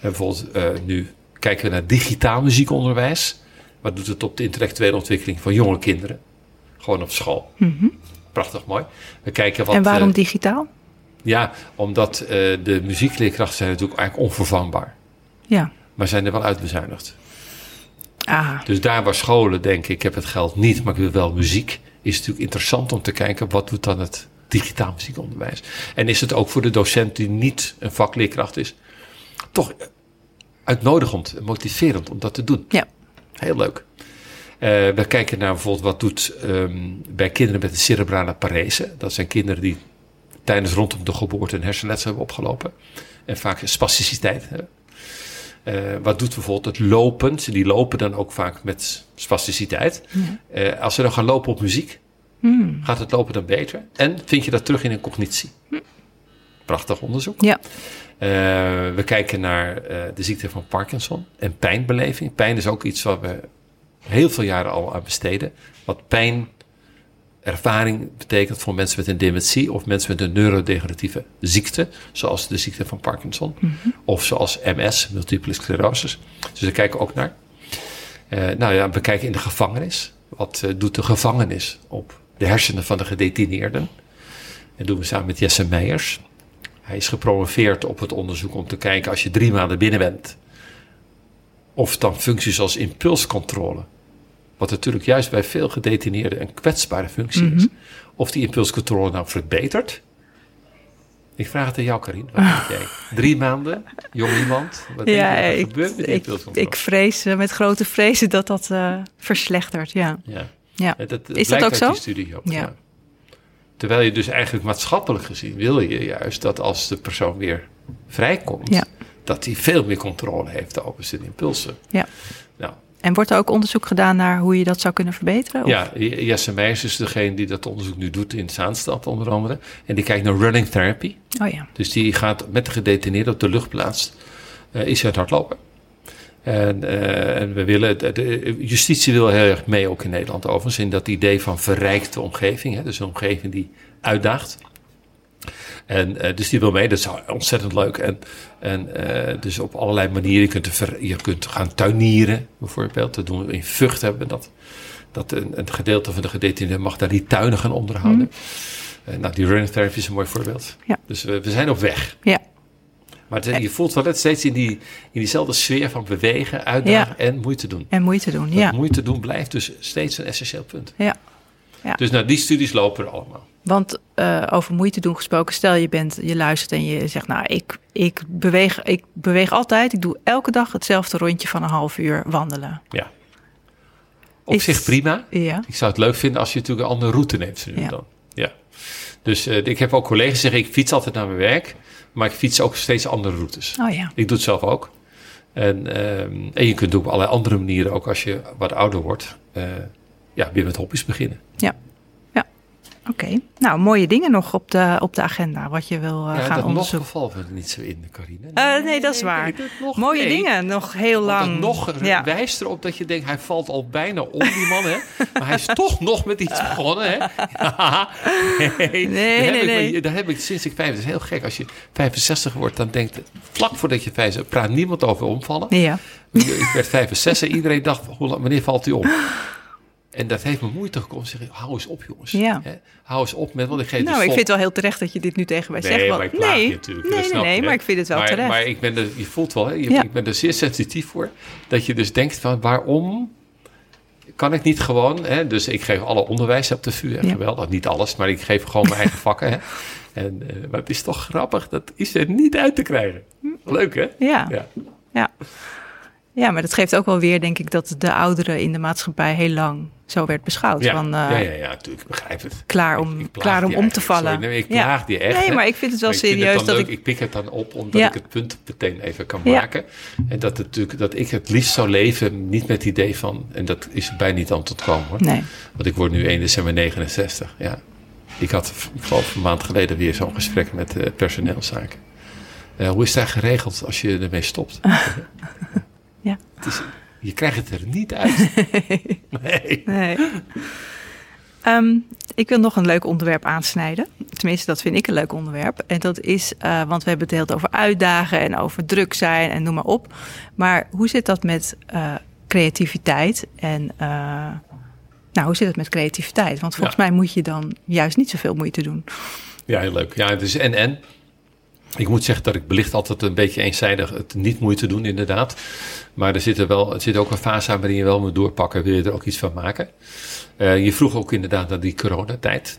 bijvoorbeeld eh, nu kijken we naar digitaal muziekonderwijs. Wat doet het op de intellectuele ontwikkeling van jonge kinderen? Gewoon op school. Prachtig mooi. We kijken wat. Mhm. en waarom eh, digitaal? ja, omdat eh, de muziekleerkrachten zijn natuurlijk eigenlijk onvervangbaar. Ja. Maar zijn er wel uitbezuinigd. Ah, Dus daar waar scholen denken, ik heb het geld niet, maar ik wil wel muziek, is het natuurlijk interessant om te kijken wat doet dan het digitaal muziekonderwijs. En is het ook voor de docent die niet een vakleerkracht is, toch uitnodigend en motiverend om dat te doen. ja. Heel leuk. Eh, we kijken naar bijvoorbeeld wat doet ehm, bij kinderen met een cerebrale parese. Dat zijn kinderen die tijdens rondom de geboorte een hersenletsel hebben opgelopen. En vaak spasticiteit hebben. Eh, wat doet bijvoorbeeld het lopen? Die lopen dan ook vaak met spasticiteit. Eh, als ze dan gaan lopen op muziek, Hmm. gaat het lopen dan beter. En vind je dat terug in een cognitie. Prachtig onderzoek. Ja. Eh, we kijken naar eh, de ziekte van Parkinson en pijnbeleving. Pijn is ook iets waar we heel veel jaren al aan besteden. Wat pijnervaring betekent voor mensen met een dementie of mensen met een neurodegeneratieve ziekte, zoals de ziekte van Parkinson of zoals MS, multiple sclerosis. Dus daar kijken we ook naar. Eh, nou ja, we kijken in de gevangenis. Wat doet de gevangenis op de hersenen van de gedetineerden? Dat doen we samen met Jesse Meijers. Hij is gepromoveerd op het onderzoek om te kijken als je drie maanden binnen bent. Of dan functies als impulscontrole. Wat natuurlijk juist bij veel gedetineerden een kwetsbare functie is. Of die impulscontrole nou verbetert. Ik vraag het aan jou, Karin. Wat denk jij? Drie maanden, jong iemand. Wat denk Ja, je dat er ik, gebeurt met die ik, impulscontrole? ik vrees eh, met grote vrezen dat dat eh, verslechtert. Ja. ja. Ja. Dat, Is dat ook uit zo? die studie ook. Ja. Ja. Terwijl je dus eigenlijk maatschappelijk gezien wil je juist dat als de persoon weer vrijkomt, Ja. dat hij veel meer controle heeft over zijn impulsen. Ja. Nou, En wordt er ook onderzoek gedaan naar hoe je dat zou kunnen verbeteren? Of- ja, Jesse Meijers is degene die dat onderzoek nu doet in Zaanstad onder andere. En die kijkt naar running therapy. Oh ja. Dus die gaat met de gedetineerde op de luchtplaats, eh is hij aan het hardlopen. En, eh, en we willen, de, de justitie wil heel erg mee ook in Nederland overigens, in dat idee van verrijkte omgeving. Hè, dus een omgeving die uitdaagt. En eh, dus die wil mee, dat is ontzettend leuk. En, en eh, dus op allerlei manieren, je kunt, ver- je kunt gaan tuinieren bijvoorbeeld. Dat doen we in Vught hebben we dat. Dat een, een gedeelte van de gedetineerden mag daar die tuinen gaan onderhouden. Eh, nou, die running therapy is een mooi voorbeeld. Ja. Dus we, we zijn op weg. Ja. Maar het- je voelt wel net steeds in, die, in diezelfde sfeer van bewegen, uitdagen en moeite doen. En moeite doen. Dat Ja. moeite doen blijft dus steeds een essentieel punt. ja. Ja. Dus nou, die studies lopen er allemaal. Want eh, over moeite doen gesproken, stel je bent, je luistert en je zegt, nou, ik, ik, beweeg, ik beweeg altijd, ik doe elke dag hetzelfde rondje van een half uur wandelen. Ja. Op Is- zich prima. Ja. Ik zou het leuk vinden als je natuurlijk een andere route neemt. nu Ja. dan. Ja. Dus eh, ik heb ook collega's die zeggen, ik fiets altijd naar mijn werk. Maar ik fiets ook steeds andere routes. Oh ja. Ik doe het zelf ook. En, ehm, en je kunt op allerlei andere manieren, ook als je wat ouder wordt, eh, ja, weer met hobby's beginnen. Ja. Oké. Nou, mooie dingen nog op de, op de agenda, wat je wil eh, ja, gaan dat nog onderzoeken. geval we er niet zo in, Carine. Eh, nee, dat is waar. nee, dat nog- Mooie nee. dingen, nog heel lang. dat nog ja. wijst erop dat je denkt, hij valt al bijna om, die man, hè? Maar hij is toch nog met iets begonnen, hè? Nee, Nee, daar nee, ik, nee. Daar heb ik sinds ik vijf... Het is heel gek, als je 65 wordt, dan denkt... Vlak voordat je vijf bent, praat niemand over omvallen. Ja. Ik werd 65 en iedereen dacht, wanneer valt hij om? En dat heeft me moeite gekomen. Zeg, hou eens op, jongens. Ja. Hè? Hou eens op met, want ik geef Nou, dus ik vind het wel heel terecht dat je dit nu tegen mij Nee, zegt. want- maar ik plaag nee, je natuurlijk. nee, nee, snap nee, je, maar ik vind het wel maar, terecht. Maar ik ben er, je voelt wel, hè, je, Ja. ik ben er zeer sensitief voor. Dat je dus denkt van waarom kan ik niet gewoon... Hè, dus ik geef alle onderwijs op de VU. hè, Ja. Geweldig, niet alles, maar ik geef gewoon mijn eigen vakken. Hè. En, eh, maar het is toch grappig, dat is er niet uit te krijgen. Leuk hè? Ja. Ja. Ja. Ja, maar dat geeft ook wel weer, denk ik, dat de ouderen in de maatschappij heel lang zo werd beschouwd. Ja, van, eh, ja, ja, ja, natuurlijk, ik begrijp het. Klaar om, Ik- ik plaag klaar om om te vallen. Sorry, nee, ik Ja. plaag die echt. Nee, maar ik vind het wel serieus het dat leuk. ik... ik... pik het dan op omdat Ja. ik het punt meteen even kan Ja. maken. En dat, het, natuurlijk, dat ik het liefst zou leven, niet met het idee van... En dat is bij niet aan tot komen hoor. Nee. Want ik word nu 1 december 69. Ja. Ik had, ik geloof een maand geleden weer zo'n gesprek met uh, personeelszaken. Uh, hoe is dat geregeld als je ermee stopt? Ja. Het is, je krijgt het er niet uit. nee. nee. Ehm, ik wil nog een leuk onderwerp aansnijden. Tenminste, dat vind ik een leuk onderwerp. En dat is, uh, want we hebben het heel over uitdagen en over druk zijn en noem maar op. Maar hoe zit dat met uh, creativiteit? En uh, nou, hoe zit het met creativiteit? Want volgens ja. mij moet je dan juist niet zoveel moeite doen. Ja, heel leuk. Ja, het is en en. Ik moet zeggen dat ik belicht altijd een beetje eenzijdig het niet moeite doen, inderdaad. Maar er zit, er wel, er zit ook een fase aan waarin je wel moet doorpakken. Wil je er ook iets van maken? Uh, je vroeg ook inderdaad naar die coronatijd.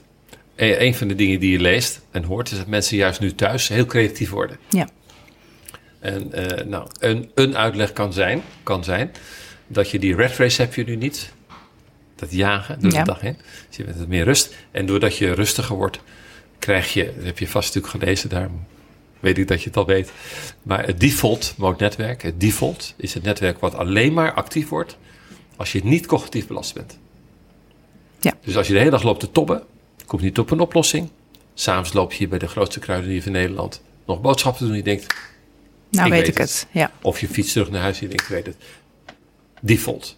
En een van de dingen die je leest en hoort is dat mensen juist nu thuis heel creatief worden. Ja. En uh, nou, een, een uitleg kan zijn, kan zijn dat je die red race heb je nu niet. Dat jagen door Ja. de dag heen. Dus je bent meer rust. En doordat je rustiger wordt, krijg je, dat heb je vast natuurlijk gelezen, daar weet ik dat je het al weet. Maar het default mode netwerk, het default is het netwerk wat alleen maar actief wordt als je niet cognitief belast bent. Ja. Dus als je de hele dag loopt te tobben, komt niet op een oplossing. S'avonds loop je hier bij de grootste kruidenier van Nederland nog boodschappen doen. En je denkt, Nou Ik weet, weet ik het. Ja. of je fietst terug naar huis en je denkt, ik weet het. Default.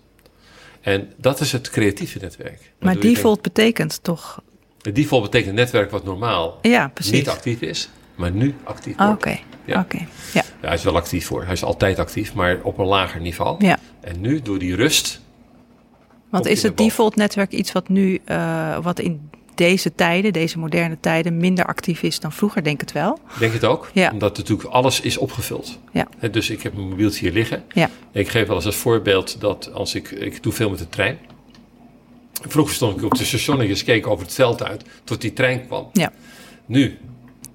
En dat is het creatieve netwerk. Maar default betekent toch. default betekent een netwerk wat normaal Ja, niet actief is, maar nu actief Ah, wordt. Oké. Ja. Oké. Ja. Ja, hij is wel actief voor. Hij is altijd actief, maar op een lager niveau. ja. En nu, door die rust, Want is het default netwerk iets wat nu, eh, wat in deze tijden, deze moderne tijden, minder actief is dan vroeger? Denk het wel. denk het ook. Ja. Omdat natuurlijk alles is opgevuld. Ja. Hè, Dus ik heb mijn mobieltje hier liggen. Ja. Ik geef wel eens als voorbeeld dat als ik, ik doe veel met de trein. Vroeger stond ik op de stationnetjes, keek over het veld uit, tot die trein kwam. Ja. Nu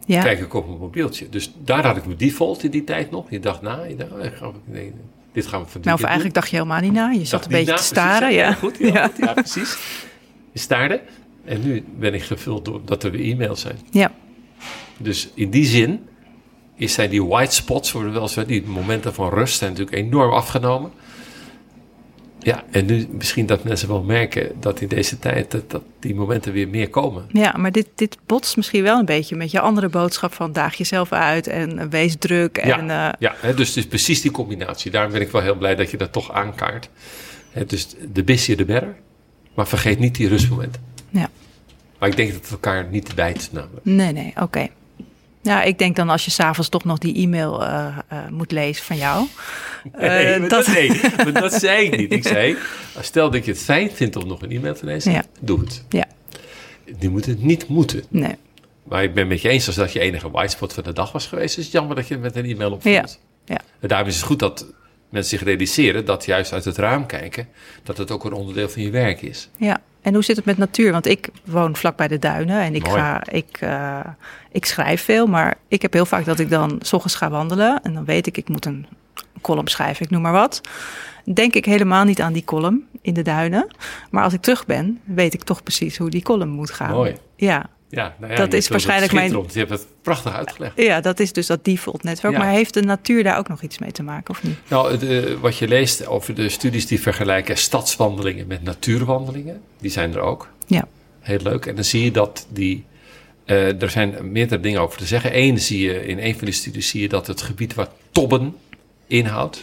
Ja. kijk ik op mijn mobieltje. Dus daar had ik mijn default in die tijd nog. Je dacht na, je dacht, nee, dit gaan we van Nou, of eigenlijk dacht je helemaal niet na. Je zat een beetje na, te staren. ja. Ja. Goed, ja, goed, ja, precies. Je staarde. En nu ben ik gevuld door dat er weer e-mails zijn. ja. Dus in die zin is zijn die white spots, worden wel zo, die momenten van rust zijn natuurlijk enorm afgenomen. Ja, en nu misschien dat mensen wel merken dat in deze tijd dat, dat die momenten weer meer komen. Ja, maar dit, dit botst misschien wel een beetje met je andere boodschap van daag jezelf uit en eh, wees druk. En, ja, eh, ja hè, dus het is precies die combinatie. Daarom ben ik wel heel blij dat je dat toch aankaart. Hè, dus de busier, de better. Maar vergeet niet die rustmomenten. ja. Maar ik denk dat het elkaar niet bijt namelijk. Nee, nee, oké. Ja, ik denk dan als je s'avonds toch nog die e-mail eh, eh, moet lezen van jou. nee, maar dat- nee, maar dat zei ik niet. Ik zei, stel dat je het fijn vindt om nog een e-mail te lezen, Ja. doe het. Ja, Die moet het niet moeten. nee. Maar ik ben met je eens als dat je enige white spot van de dag was geweest. is het jammer dat je met een e-mail opvalt. Ja. En daarom is het goed dat mensen zich realiseren dat juist uit het raam kijken, dat het ook een onderdeel van je werk is. Ja, en hoe zit het met natuur? Want ik woon vlak bij de duinen en ik, Mooi. ga, ik, eh, ik schrijf veel, maar ik heb heel vaak dat ik dan s ochtends ga wandelen en dan weet ik, ik moet een column schrijven, ik noem maar wat. Denk ik helemaal niet aan die column in de duinen. Maar als ik terug ben, weet ik toch precies hoe die column moet gaan. Mooi. Ja, Ja, nou ja, Dat je is waarschijnlijk mijn-. Je hebt het prachtig uitgelegd. ja, dat is dus dat default netwerk. Ja. Maar heeft de natuur daar ook nog iets mee te maken of niet? Nou, eh, wat je leest over de studies die vergelijken stadswandelingen met natuurwandelingen, die zijn er ook. Ja, Heel leuk. En dan zie je dat die. eh, er zijn meerdere dingen over te zeggen. Eén zie je in een van die studies zie je dat het gebied waar tobben inhoudt.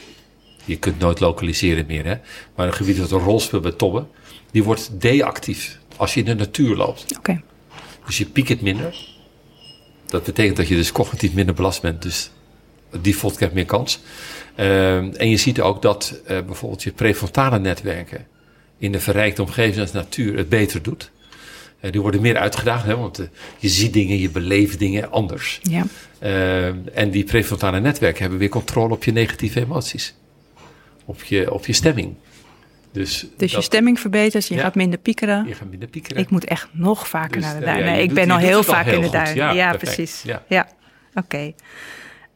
Je kunt nooit lokaliseren meer, hè? Maar een gebied dat een rol speelt bij tobben, die wordt deactief als je in de natuur loopt. oké. Dus je piekt minder. Dat betekent dat je dus cognitief minder belast bent. Dus default krijgt meer kans. Ehm, en je ziet ook dat eh, bijvoorbeeld je prefrontale netwerken in de verrijkte omgeving als natuur het beter doet. Eh, die worden meer uitgedaagd, hè, want eh, je ziet dingen, je beleeft dingen anders. Ja, Ehm, en die prefrontale netwerken hebben weer controle op je negatieve emoties. Op je, op je stemming. Dus, dus je stemming verbetert, je Ja. gaat minder piekeren. Je gaat minder piekeren. Ik moet echt nog vaker Dus, naar de eh, ja, duinen. je ik doet- ben je al heel al vaak heel in de duinen. Ja, precies. Ja. Oké.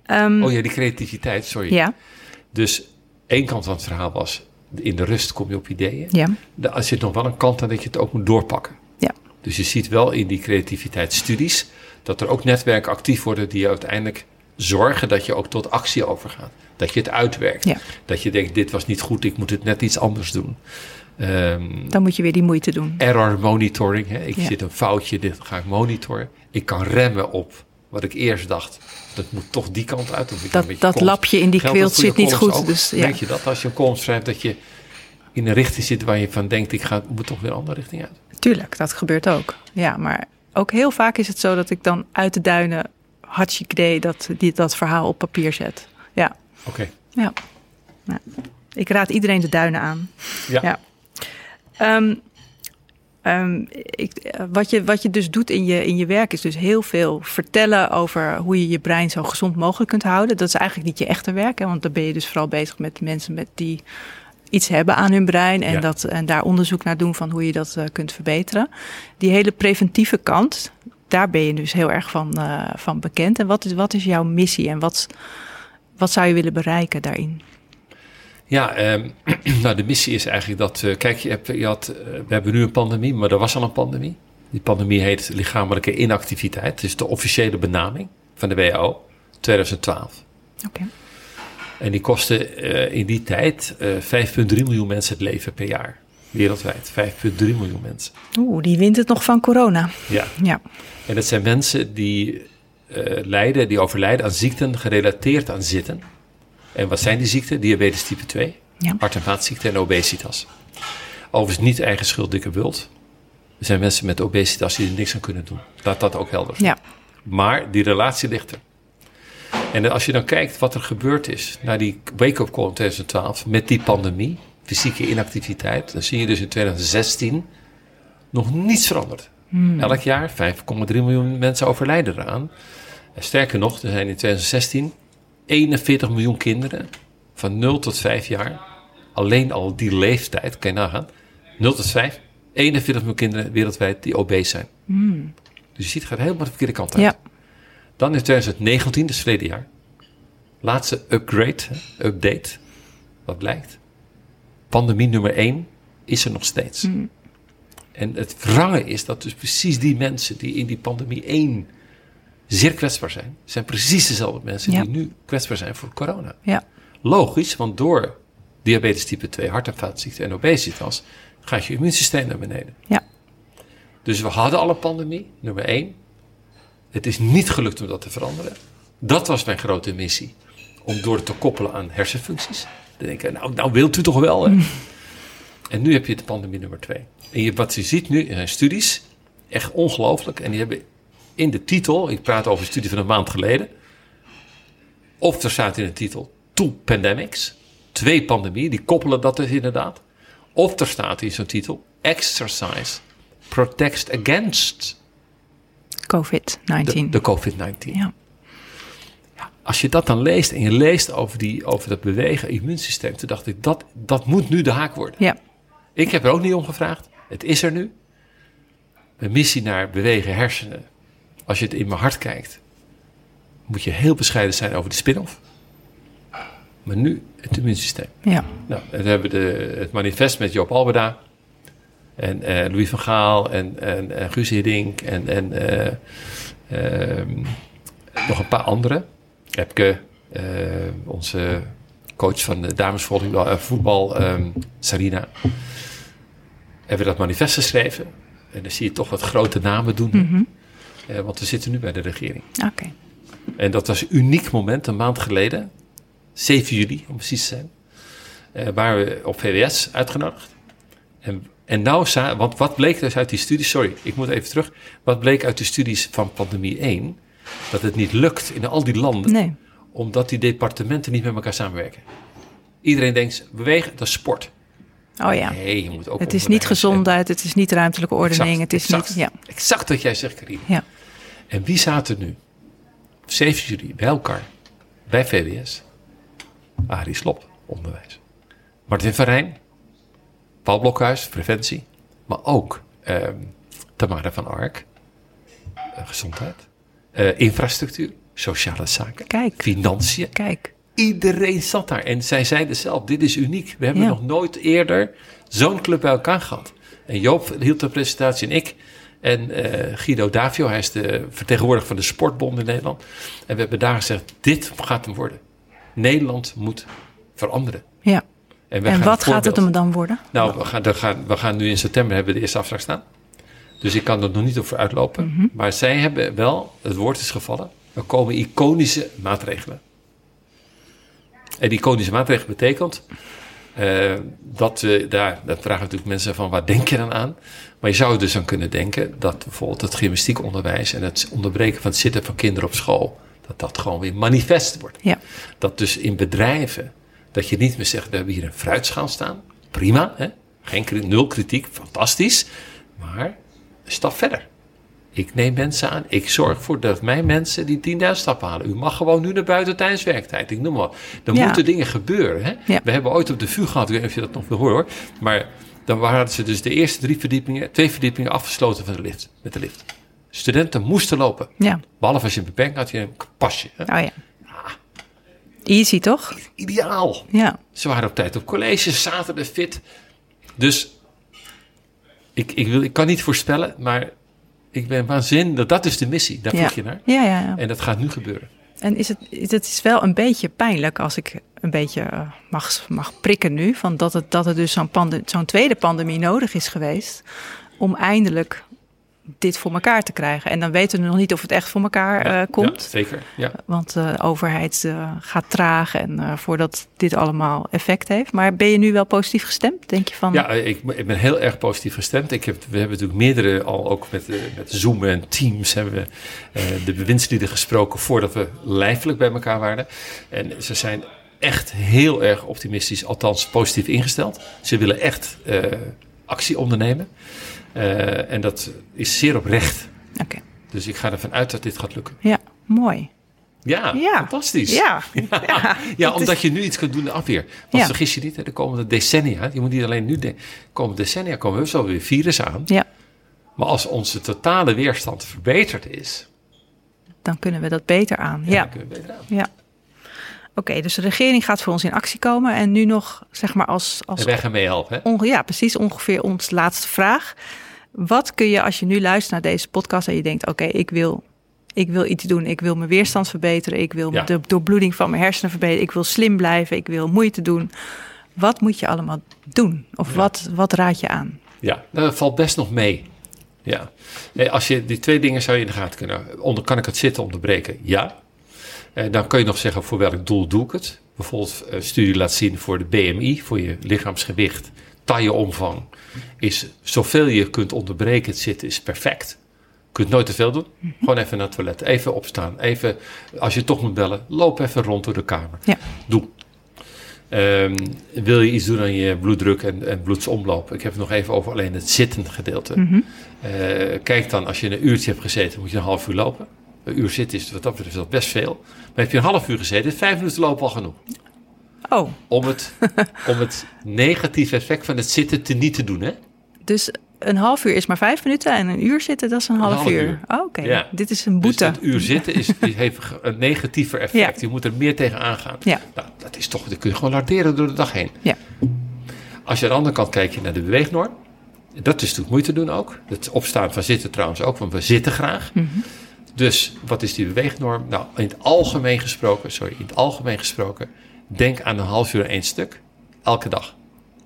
Ehm, Oh ja, die creativiteit, sorry. ja, Dus één kant van het verhaal was, in de rust kom je op ideeën. ja, Er zit nog wel een kant aan dat je het ook moet doorpakken. ja. Dus je ziet wel in die creativiteitsstudies dat er ook netwerken actief worden die uiteindelijk zorgen dat je ook tot actie overgaat. Dat je het uitwerkt. Ja. Dat je denkt, dit was niet goed, ik moet het net iets anders doen. Ehm, Dan moet je weer die moeite doen. error monitoring. Hè? Ik Ja. zit een foutje, dit ga ik monitoren. Ik kan remmen op wat ik eerst dacht. Dat moet toch die kant uit. Of ik Dat- dat columns- lapje in die je zit niet goed, ook? dus ja. Merk je dat als je een column schrijft dat je in een richting zit waar je van denkt, ik ga, moet toch weer een andere richting uit. Tuurlijk, dat gebeurt ook. Ja, maar ook heel vaak is het zo dat ik dan uit de duinen hartstikke idee dat, die, dat verhaal op papier zet. Ja, Oké. ja. ja. Ik raad iedereen de duinen aan. Ja. Ja. Ehm, ehm, ik, wat, je, wat je dus doet in je, in je werk is dus heel veel vertellen over hoe je je brein zo gezond mogelijk kunt houden. Dat is eigenlijk niet je echte werk, hè, want dan ben je dus vooral bezig met mensen met die iets hebben aan hun brein en, Ja. dat, en daar onderzoek naar doen van hoe je dat eh, kunt verbeteren. Die hele preventieve kant, daar ben je dus heel erg van, eh, van bekend. En wat is, wat is jouw missie en wat, wat zou je willen bereiken daarin? Ja, ehm, nou de missie is eigenlijk dat, eh, kijk, je hebt, je had, eh, we hebben nu een pandemie, maar er was al een pandemie. Die pandemie heet lichamelijke inactiviteit. Het is de officiële benaming van de WHO, 2012. Oké. En die kostte in die tijd eh 5,3 miljoen mensen het leven per jaar. Wereldwijd, 5,3 miljoen mensen. Oeh, die wint het nog van corona. Ja, Ja. En dat zijn mensen die eh, lijden, die overlijden aan ziekten gerelateerd aan zitten. En wat zijn die ziekten? Diabetes type 2, Ja. hart- en vaatziekten en obesitas. Overigens niet eigen schuld, dikke bult. Er zijn mensen met obesitas die er niks aan kunnen doen. Laat dat ook helder zijn. Ja. Maar die relatie ligt er. En als je dan kijkt wat er gebeurd is na die wake-up call in 2012 met die pandemie, fysieke inactiviteit, dan zie je dus in 2016 nog niets veranderd. Elk jaar 5,3 miljoen mensen overlijden eraan. En sterker nog, er zijn in 2016 41 miljoen kinderen van 0 tot 5 jaar, alleen al die leeftijd, kan je nagaan, 0 tot 5, 41 miljoen kinderen wereldwijd die obese zijn. Dus je ziet, het gaat helemaal de verkeerde kant uit. Ja. Dan in 2019, dus verleden jaar. Laatste upgrade, update. Wat blijkt? Pandemie nummer 1 is er nog steeds. En het wrange is dat dus precies die mensen die in die pandemie 1 zeer kwetsbaar zijn, zijn precies dezelfde mensen Ja. die nu kwetsbaar zijn voor corona. Ja. Logisch, want door diabetes type 2, hart- en vaatziekten en obesitas gaat je immuunsysteem naar beneden. Ja. Dus we hadden al een pandemie, nummer één. Het is niet gelukt om dat te veranderen. Dat was mijn grote missie. Om door te koppelen aan hersenfuncties. Dan denk ik, nou, nou wilt u toch wel. Hè? En nu heb je de pandemie nummer twee. En je, wat je ziet nu in zijn studies, echt ongelooflijk. En die hebben in de titel, ik praat over een studie van een maand geleden. Of er staat in de titel two pandemics. Twee pandemieën, die koppelen dat dus inderdaad. Of er staat in zo'n titel exercise protects against COVID-19. de, de COVID-19. Ja. Als je dat dan leest en je leest over, die, over dat bewegen immuunsysteem, toen dacht ik, dat, dat moet nu de haak worden. Ja. Ik heb er ook niet om gevraagd. Het is er nu. Mijn missie naar bewegen hersenen. Als je het in mijn hart kijkt, moet je heel bescheiden zijn over de spin-off. Maar nu het immuunsysteem. Ja. Nou, en we hebben de, het manifest met Joop Alberda. En eh, Louis van Gaal en, en, en Guus Hiddink en, en eh, ehm, nog een paar anderen. Epke, eh, onze coach van de damesvoetbal, eh, voetbal, ehm, Sarina. Hebben we dat manifest geschreven. En dan zie je toch wat grote namen doen. Eh, want we zitten nu bij de regering. Oké. En dat was een uniek moment, een maand geleden. 7 juli, om precies te zijn. Eh, waren we op VWS uitgenodigd. En, en nou, want wat bleek dus uit die studies... Sorry, ik moet even terug. Wat bleek uit de studies van pandemie 1? Dat het niet lukt in al die landen. Nee. Omdat die departementen niet met elkaar samenwerken. Iedereen denkt, bewegen, dat is sport. Oh ja. Nee, je moet ook Het is niet gezondheid, het is niet ruimtelijke ordening, Exact, het is exact. niet... Ja. Exact wat jij zegt, Karine. Ja. En wie zaten nu? Op 7 juli bij elkaar. Bij VWS. Arie Slop, onderwijs. Martin van Rijn. Paul Blokhuis, preventie. Maar ook ehm, Tamara van Ark. eh, gezondheid. Eh, infrastructuur. Sociale zaken. Kijk. Financiën. Kijk. Iedereen zat daar. En zij zeiden zelf, dit is uniek. We hebben Ja. nog nooit eerder zo'n club bij elkaar gehad. En Joop hield de presentatie en ik. En eh, Guido Davio, hij is de vertegenwoordiger van de Sportbond in Nederland. En we hebben daar gezegd, dit gaat hem worden. Nederland moet veranderen. Ja. En, wat gaat het hem dan worden? Nou, we gaan, we, gaan, we gaan nu in september hebben we de eerste afspraak staan. Dus ik kan er nog niet over uitlopen. Mhm. Maar zij hebben wel, het woord is gevallen, er komen iconische maatregelen. En die iconische maatregelen betekent eh, dat we daar, dat vragen natuurlijk mensen van waar denk je dan aan? Maar je zou er dus aan kunnen denken dat bijvoorbeeld het gymnastiekonderwijs en het onderbreken van het zitten van kinderen op school, dat dat gewoon weer manifest wordt. Ja. Dat dus in bedrijven, dat je niet meer zegt, we hebben hier een fruitschaal staan. Prima, hè? Geen, nul kritiek, fantastisch. Maar een stap verder. Ik neem mensen aan. Ik zorg ervoor dat mijn mensen die 10.000 stappen halen. U mag gewoon nu naar buiten tijdens werktijd. Ik noem maar. Dan Ja. moeten dingen gebeuren. Hè? Ja. We hebben ooit op de VU gehad, ik weet niet of je dat nog wil horen hoor. Maar dan hadden ze dus de eerste drie verdiepingen, twee verdiepingen afgesloten van de lift, met de lift. Studenten moesten lopen. Ja. Behalve als je een beperking had, je een pasje. Hè? Oh ja. Easy, toch? Ideaal. Ja. Ze waren op tijd op college, zaten er fit. Dus ik, ik, wil, ik kan niet voorspellen, maar ik ben waanzinnig. Dat, dat is de missie, daar ja. vroeg je naar. Ja, ja, ja. En dat gaat nu gebeuren. En is het, is- het is wel een beetje pijnlijk als ik een beetje eh, mag, mag prikken nu. Van dat, het, dat er dus zo'n pande- zo'n tweede pandemie nodig is geweest. Om eindelijk dit voor elkaar te krijgen. En dan weten we nog niet of het echt voor elkaar eh, komt. Ja, zeker. Ja. Want de overheid eh, gaat traag en eh, voordat dit allemaal effect heeft. Maar ben je nu wel positief gestemd? Denk je van. Ja, ik, ik ben heel erg positief gestemd. Ik heb, we hebben natuurlijk meerdere, al ook met, eh, met Zoom en Teams, hebben we eh, de bewindslieden gesproken voordat we lijfelijk bij elkaar waren. En ze zijn echt heel erg optimistisch, althans positief ingesteld. Ze willen echt eh, actie ondernemen. Eh, en dat is zeer oprecht. Oké. Dus ik ga ervan uit dat dit gaat lukken. Ja, mooi. Ja, Ja. fantastisch. Ja. Ja, dat omdat is- je nu iets kunt doen de afweer. Want vergis je niet, hè, de komende decennia, je moet niet alleen nu denken, de komende decennia komen we zo weer virus aan. Ja, Maar als onze totale weerstand verbeterd is, dan kunnen we dat beter aan. ja. Ja. dan kunnen we beter aan. Ja. Oké, dus de regering gaat voor ons in actie komen. En nu nog, zeg maar, als. als En meehelpen. Hè? onge- ja, precies ongeveer ons laatste vraag. Wat kun je, als je nu luistert naar deze podcast en je denkt: oké, ik, wil, ik wil iets doen. Ik wil mijn weerstand verbeteren. Ik wil Ja. de doorbloeding van mijn hersenen verbeteren. Ik wil slim blijven. Ik wil moeite doen. Wat moet je allemaal doen? Of Ja. wat, wat raad je aan? Ja, dat valt best nog mee. Ja. Nee, als je die twee dingen zou je in de gaten kunnen. Onder, kan ik het zitten onderbreken? Ja. Eh, dan kun je nog zeggen voor welk doel doe ik het. Bijvoorbeeld een studie laat zien voor de BMI, voor je lichaamsgewicht, tailleomvang. Is zoveel je kunt onderbreken het zitten is perfect. Je kunt nooit te veel doen. Gewoon even naar het toilet, even opstaan. Even, als je toch moet bellen, loop even rond door de kamer. Ja. Doe. Ehm, wil je iets doen aan je bloeddruk en, en bloedsomloop? Ik heb het nog even over alleen het zitten gedeelte. Mhm. Eh, kijk dan, als je een uurtje hebt gezeten, moet je een half uur lopen. Een uur zitten is wat dat betreft wel best veel. Maar heb je een half uur gezeten, vijf minuten lopen al genoeg. Oh, Om het, om het negatieve effect van het zitten te niet te doen. Hè? dus een half uur is maar vijf minuten en een uur zitten, dat is een half, half uur. uur. Oh, Oké, Ja. dit is een Dus boete. dat uur zitten is, heeft een negatiever effect. Ja. Je moet er meer tegen aangaan. Ja. Nou, dat is toch, dat kun je gewoon larderen door de dag heen. Ja. Als je aan de andere kant kijkt naar de beweegnorm. Dat is natuurlijk moeite doen ook. Het opstaan van zitten trouwens ook, want we zitten graag. Mhm. Dus wat is die beweegnorm? Nou, in het algemeen gesproken, sorry, in het algemeen gesproken, denk aan een half uur één stuk. Elke dag.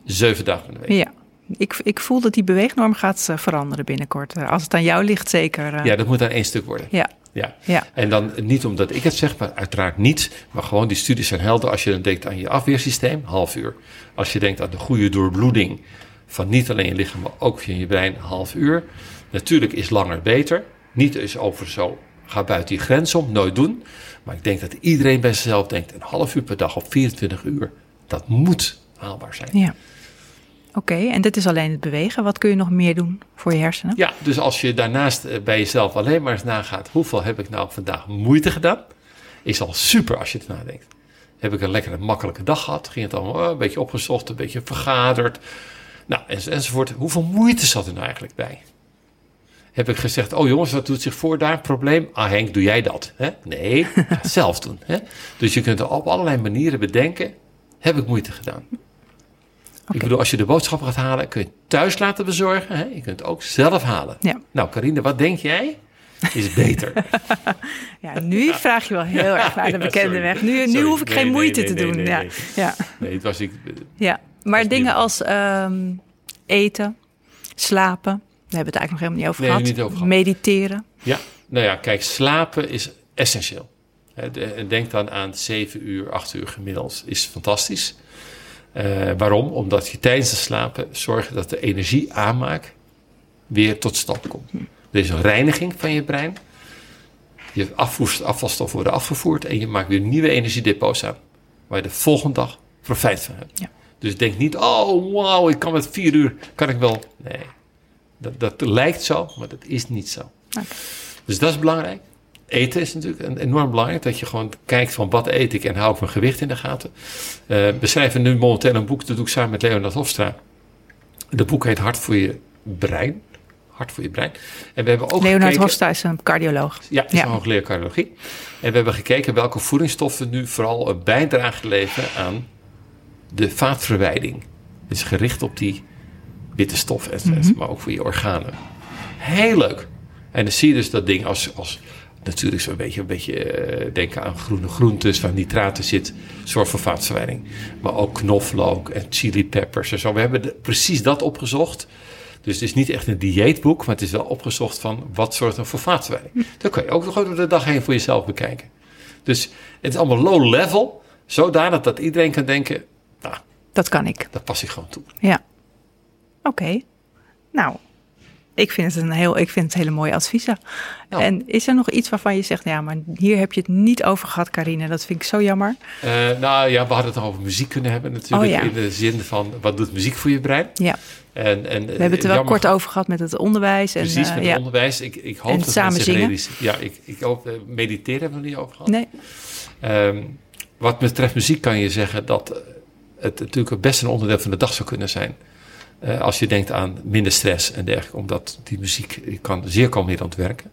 Zeven dagen in de week. Ja, ik, ik voel dat die beweegnorm gaat eh, veranderen binnenkort. Eh, Als het aan jou ligt, zeker. eh. Ja, dat moet aan één stuk worden. ja, Ja. ja, En dan niet omdat ik het zeg, maar uiteraard niet. Maar gewoon die studies zijn helder. Als je dan denkt aan je afweersysteem, half uur. Als je denkt aan de goede doorbloeding van niet alleen je lichaam, maar ook van je brein, half uur. Natuurlijk is langer beter. Niet is over zo, ga buiten je grens om, nooit doen. Maar ik denk dat iedereen bij zichzelf denkt, een half uur per dag op 24 uur, dat moet haalbaar zijn. ja. Oké, en dit is alleen het bewegen. Wat kun je nog meer doen voor je hersenen? Ja, dus als je daarnaast eh, bij jezelf alleen maar eens nagaat, hoeveel heb ik nou vandaag moeite gedaan? Is al super als je het nadenkt. Heb ik een lekkere makkelijke dag gehad? Ging het allemaal eh, een beetje opgezocht, een beetje vergaderd? Nou, enz- enzovoort. Hoeveel moeite zat er nou eigenlijk bij? Heb ik gezegd, oh jongens, wat doet zich voor daar? Probleem? Ah Henk, doe jij dat? Hè? Nee, zelf doen. Hè? Dus je kunt er op allerlei manieren bedenken, heb ik moeite gedaan? Ik bedoel, als je de boodschappen gaat halen, kun je het thuis laten bezorgen. Hè? Je kunt het ook zelf halen. Ja. Nou, Carine, wat denk jij? Is beter. Ja, nu vraag je wel heel erg naar de bekende weg. Nu, nu hoef ik Nee, geen nee, moeite nee, te doen. ja. nee. Ja. Nee, het was ik. ja, maar dingen als ehm, eten, slapen. Daar hebben we het eigenlijk nog helemaal niet over Nee, gehad. niet over gehad. Mediteren. Ja, nou ja, kijk, slapen is essentieel. Denk dan aan 7 uur, 8 uur gemiddeld. Is fantastisch. Eh, waarom? Omdat je tijdens het slapen zorgt dat de energieaanmaak weer tot stand komt. Er is een reiniging van je brein. Je afvoer- afvalstoffen worden afgevoerd en je maakt weer nieuwe energiedepots aan. Waar je de volgende dag profijt van hebt. Ja. Dus denk niet, oh wauw, ik kan met vier uur, kan ik wel. Nee, dat, dat lijkt zo, maar dat is niet zo. Dus dat is belangrijk. Eten is natuurlijk een- enorm belangrijk. Dat je gewoon kijkt van wat eet ik en hou ik mijn gewicht in de gaten. Eh, we schrijven nu momenteel een boek, dat doe ik samen met Leonard Hofstra. De boek heet Hart voor je brein. hart voor je brein. En we hebben ook Leonard gekeken, Hosta is een cardioloog. Ja, is Ja. een hoogleraar cardiologie. En we hebben gekeken welke voedingsstoffen nu vooral een bijdrage leveren aan de vaatverwijding. Is gericht op die witte stof, et Mhm. maar ook voor je organen. Heel leuk. En dan zie je dus dat ding als, als natuurlijk zo'n beetje, een beetje eh, denken aan groene groentes waar nitraten zit, zorgt voor vaatverwijding. Maar ook knoflook en chili peppers en zo. We hebben de- precies dat opgezocht. Dus het is niet echt een dieetboek, maar het is wel opgezocht van wat zorgt er voor vaatverwijding. Dat kan je ook gewoon door de dag heen voor jezelf bekijken. Dus het is allemaal low level, zodanig dat iedereen kan denken, nou, Dat kan ik. daar pas ik gewoon toe. Ja. Oké. Nou, ik vind het een heel, ik vind het hele mooie adviezen. Nou. En is er nog iets waarvan je zegt, ja, maar hier heb je het niet over gehad, Carine. Dat vind ik zo jammer. Eh, nou ja, we hadden het nog over muziek kunnen hebben natuurlijk. Oh ja. In de zin van, wat doet muziek voor je brein? Ja, En, en, we hebben het er wel kort over gehad met het onderwijs. En, Precies, eh, met ja. het onderwijs. Ik, ik hoop En dat samen zingen. Ja, ik, ik hoop, eh, mediteren hebben we niet over gehad. Nee, Ehm, wat betreft muziek kan je zeggen dat eh, het natuurlijk best een onderdeel van de dag zou kunnen zijn. Eh, als je denkt aan minder stress en dergelijke, omdat die muziek kan zeer kalmerend werken.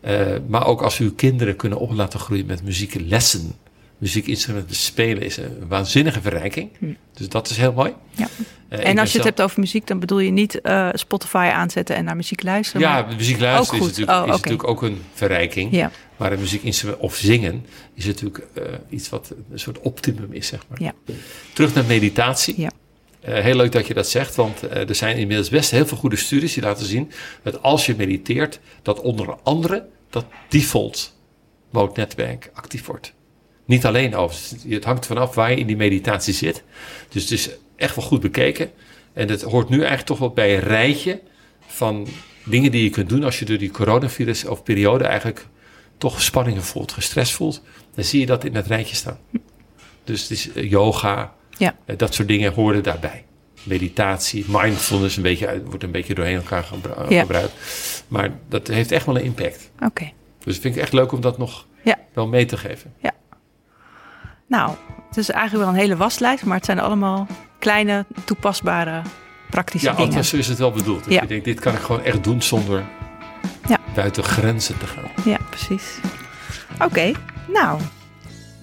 Eh, maar ook als uw kinderen kunnen op laten groeien met muzieklessen. Muziekinstrumenten spelen is een waanzinnige verrijking. Dus dat is heel mooi. Hm. Ja. Eh, en als je het hebt over muziek, dan bedoel je niet Spotify aanzetten en naar muziek luisteren. Ja, maar- muziek luisteren is, natuurlijk, Oh, is natuurlijk ook een verrijking. Ja. Maar een muziekinstrument of zingen is natuurlijk iets wat een soort optimum is, zeg maar. Ja. Terug naar meditatie. Ja. Eh, heel leuk dat je dat zegt, want eh, er zijn inmiddels best heel veel goede studies die laten zien dat als je mediteert, dat onder andere dat default mode netwerk actief wordt. Niet alleen over, het hangt vanaf waar je in die meditatie zit. Dus het is echt wel goed bekeken. En het hoort nu eigenlijk toch wel bij een rijtje van dingen die je kunt doen als je door die coronavirus of periode eigenlijk toch spanningen voelt, gestrest voelt. Dan zie je dat in het rijtje staan. Dus het is eh, yoga, Ja. eh, dat soort dingen horen daarbij. Meditatie, mindfulness een beetje, wordt een beetje doorheen elkaar gebru- Ja. gebruikt. Maar dat heeft echt wel een impact. Oké. Dus ik vind het echt leuk om dat nog Ja. wel mee te geven. Nou, het is eigenlijk wel een hele waslijst, maar het zijn allemaal kleine, toepasbare, praktische Ja, dingen. althans zo is het wel bedoeld. Ja. je denkt, dit kan ik gewoon echt doen zonder Ja. buiten grenzen te gaan. Ja, precies. Oké, nou,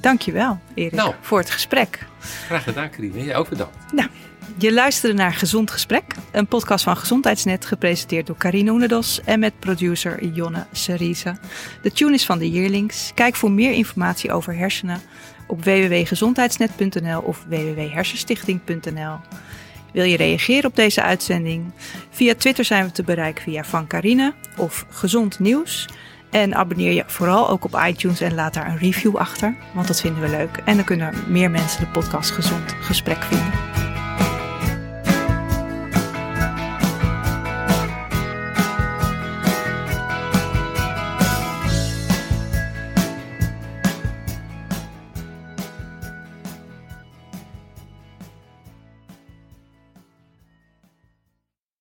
dankjewel Erik Nou. voor het gesprek. Graag gedaan, Karine. Jij ook bedankt. Nou, je luisterde naar Gezond Gesprek, een podcast van Gezondheidsnet, gepresenteerd door Carine Oenedos en met producer Jonne Seriza. De tune is van de Yearlings. Kijk voor meer informatie over hersenen op www.gezondheidsnet.nl of www.hersenstichting.nl. Wil je reageren op deze uitzending? Via Twitter zijn we te bereiken via Van Carine of Gezond Nieuws. En abonneer je vooral ook op iTunes en laat daar een review achter, want dat vinden we leuk. En dan kunnen meer mensen de podcast Gezond Gesprek vinden.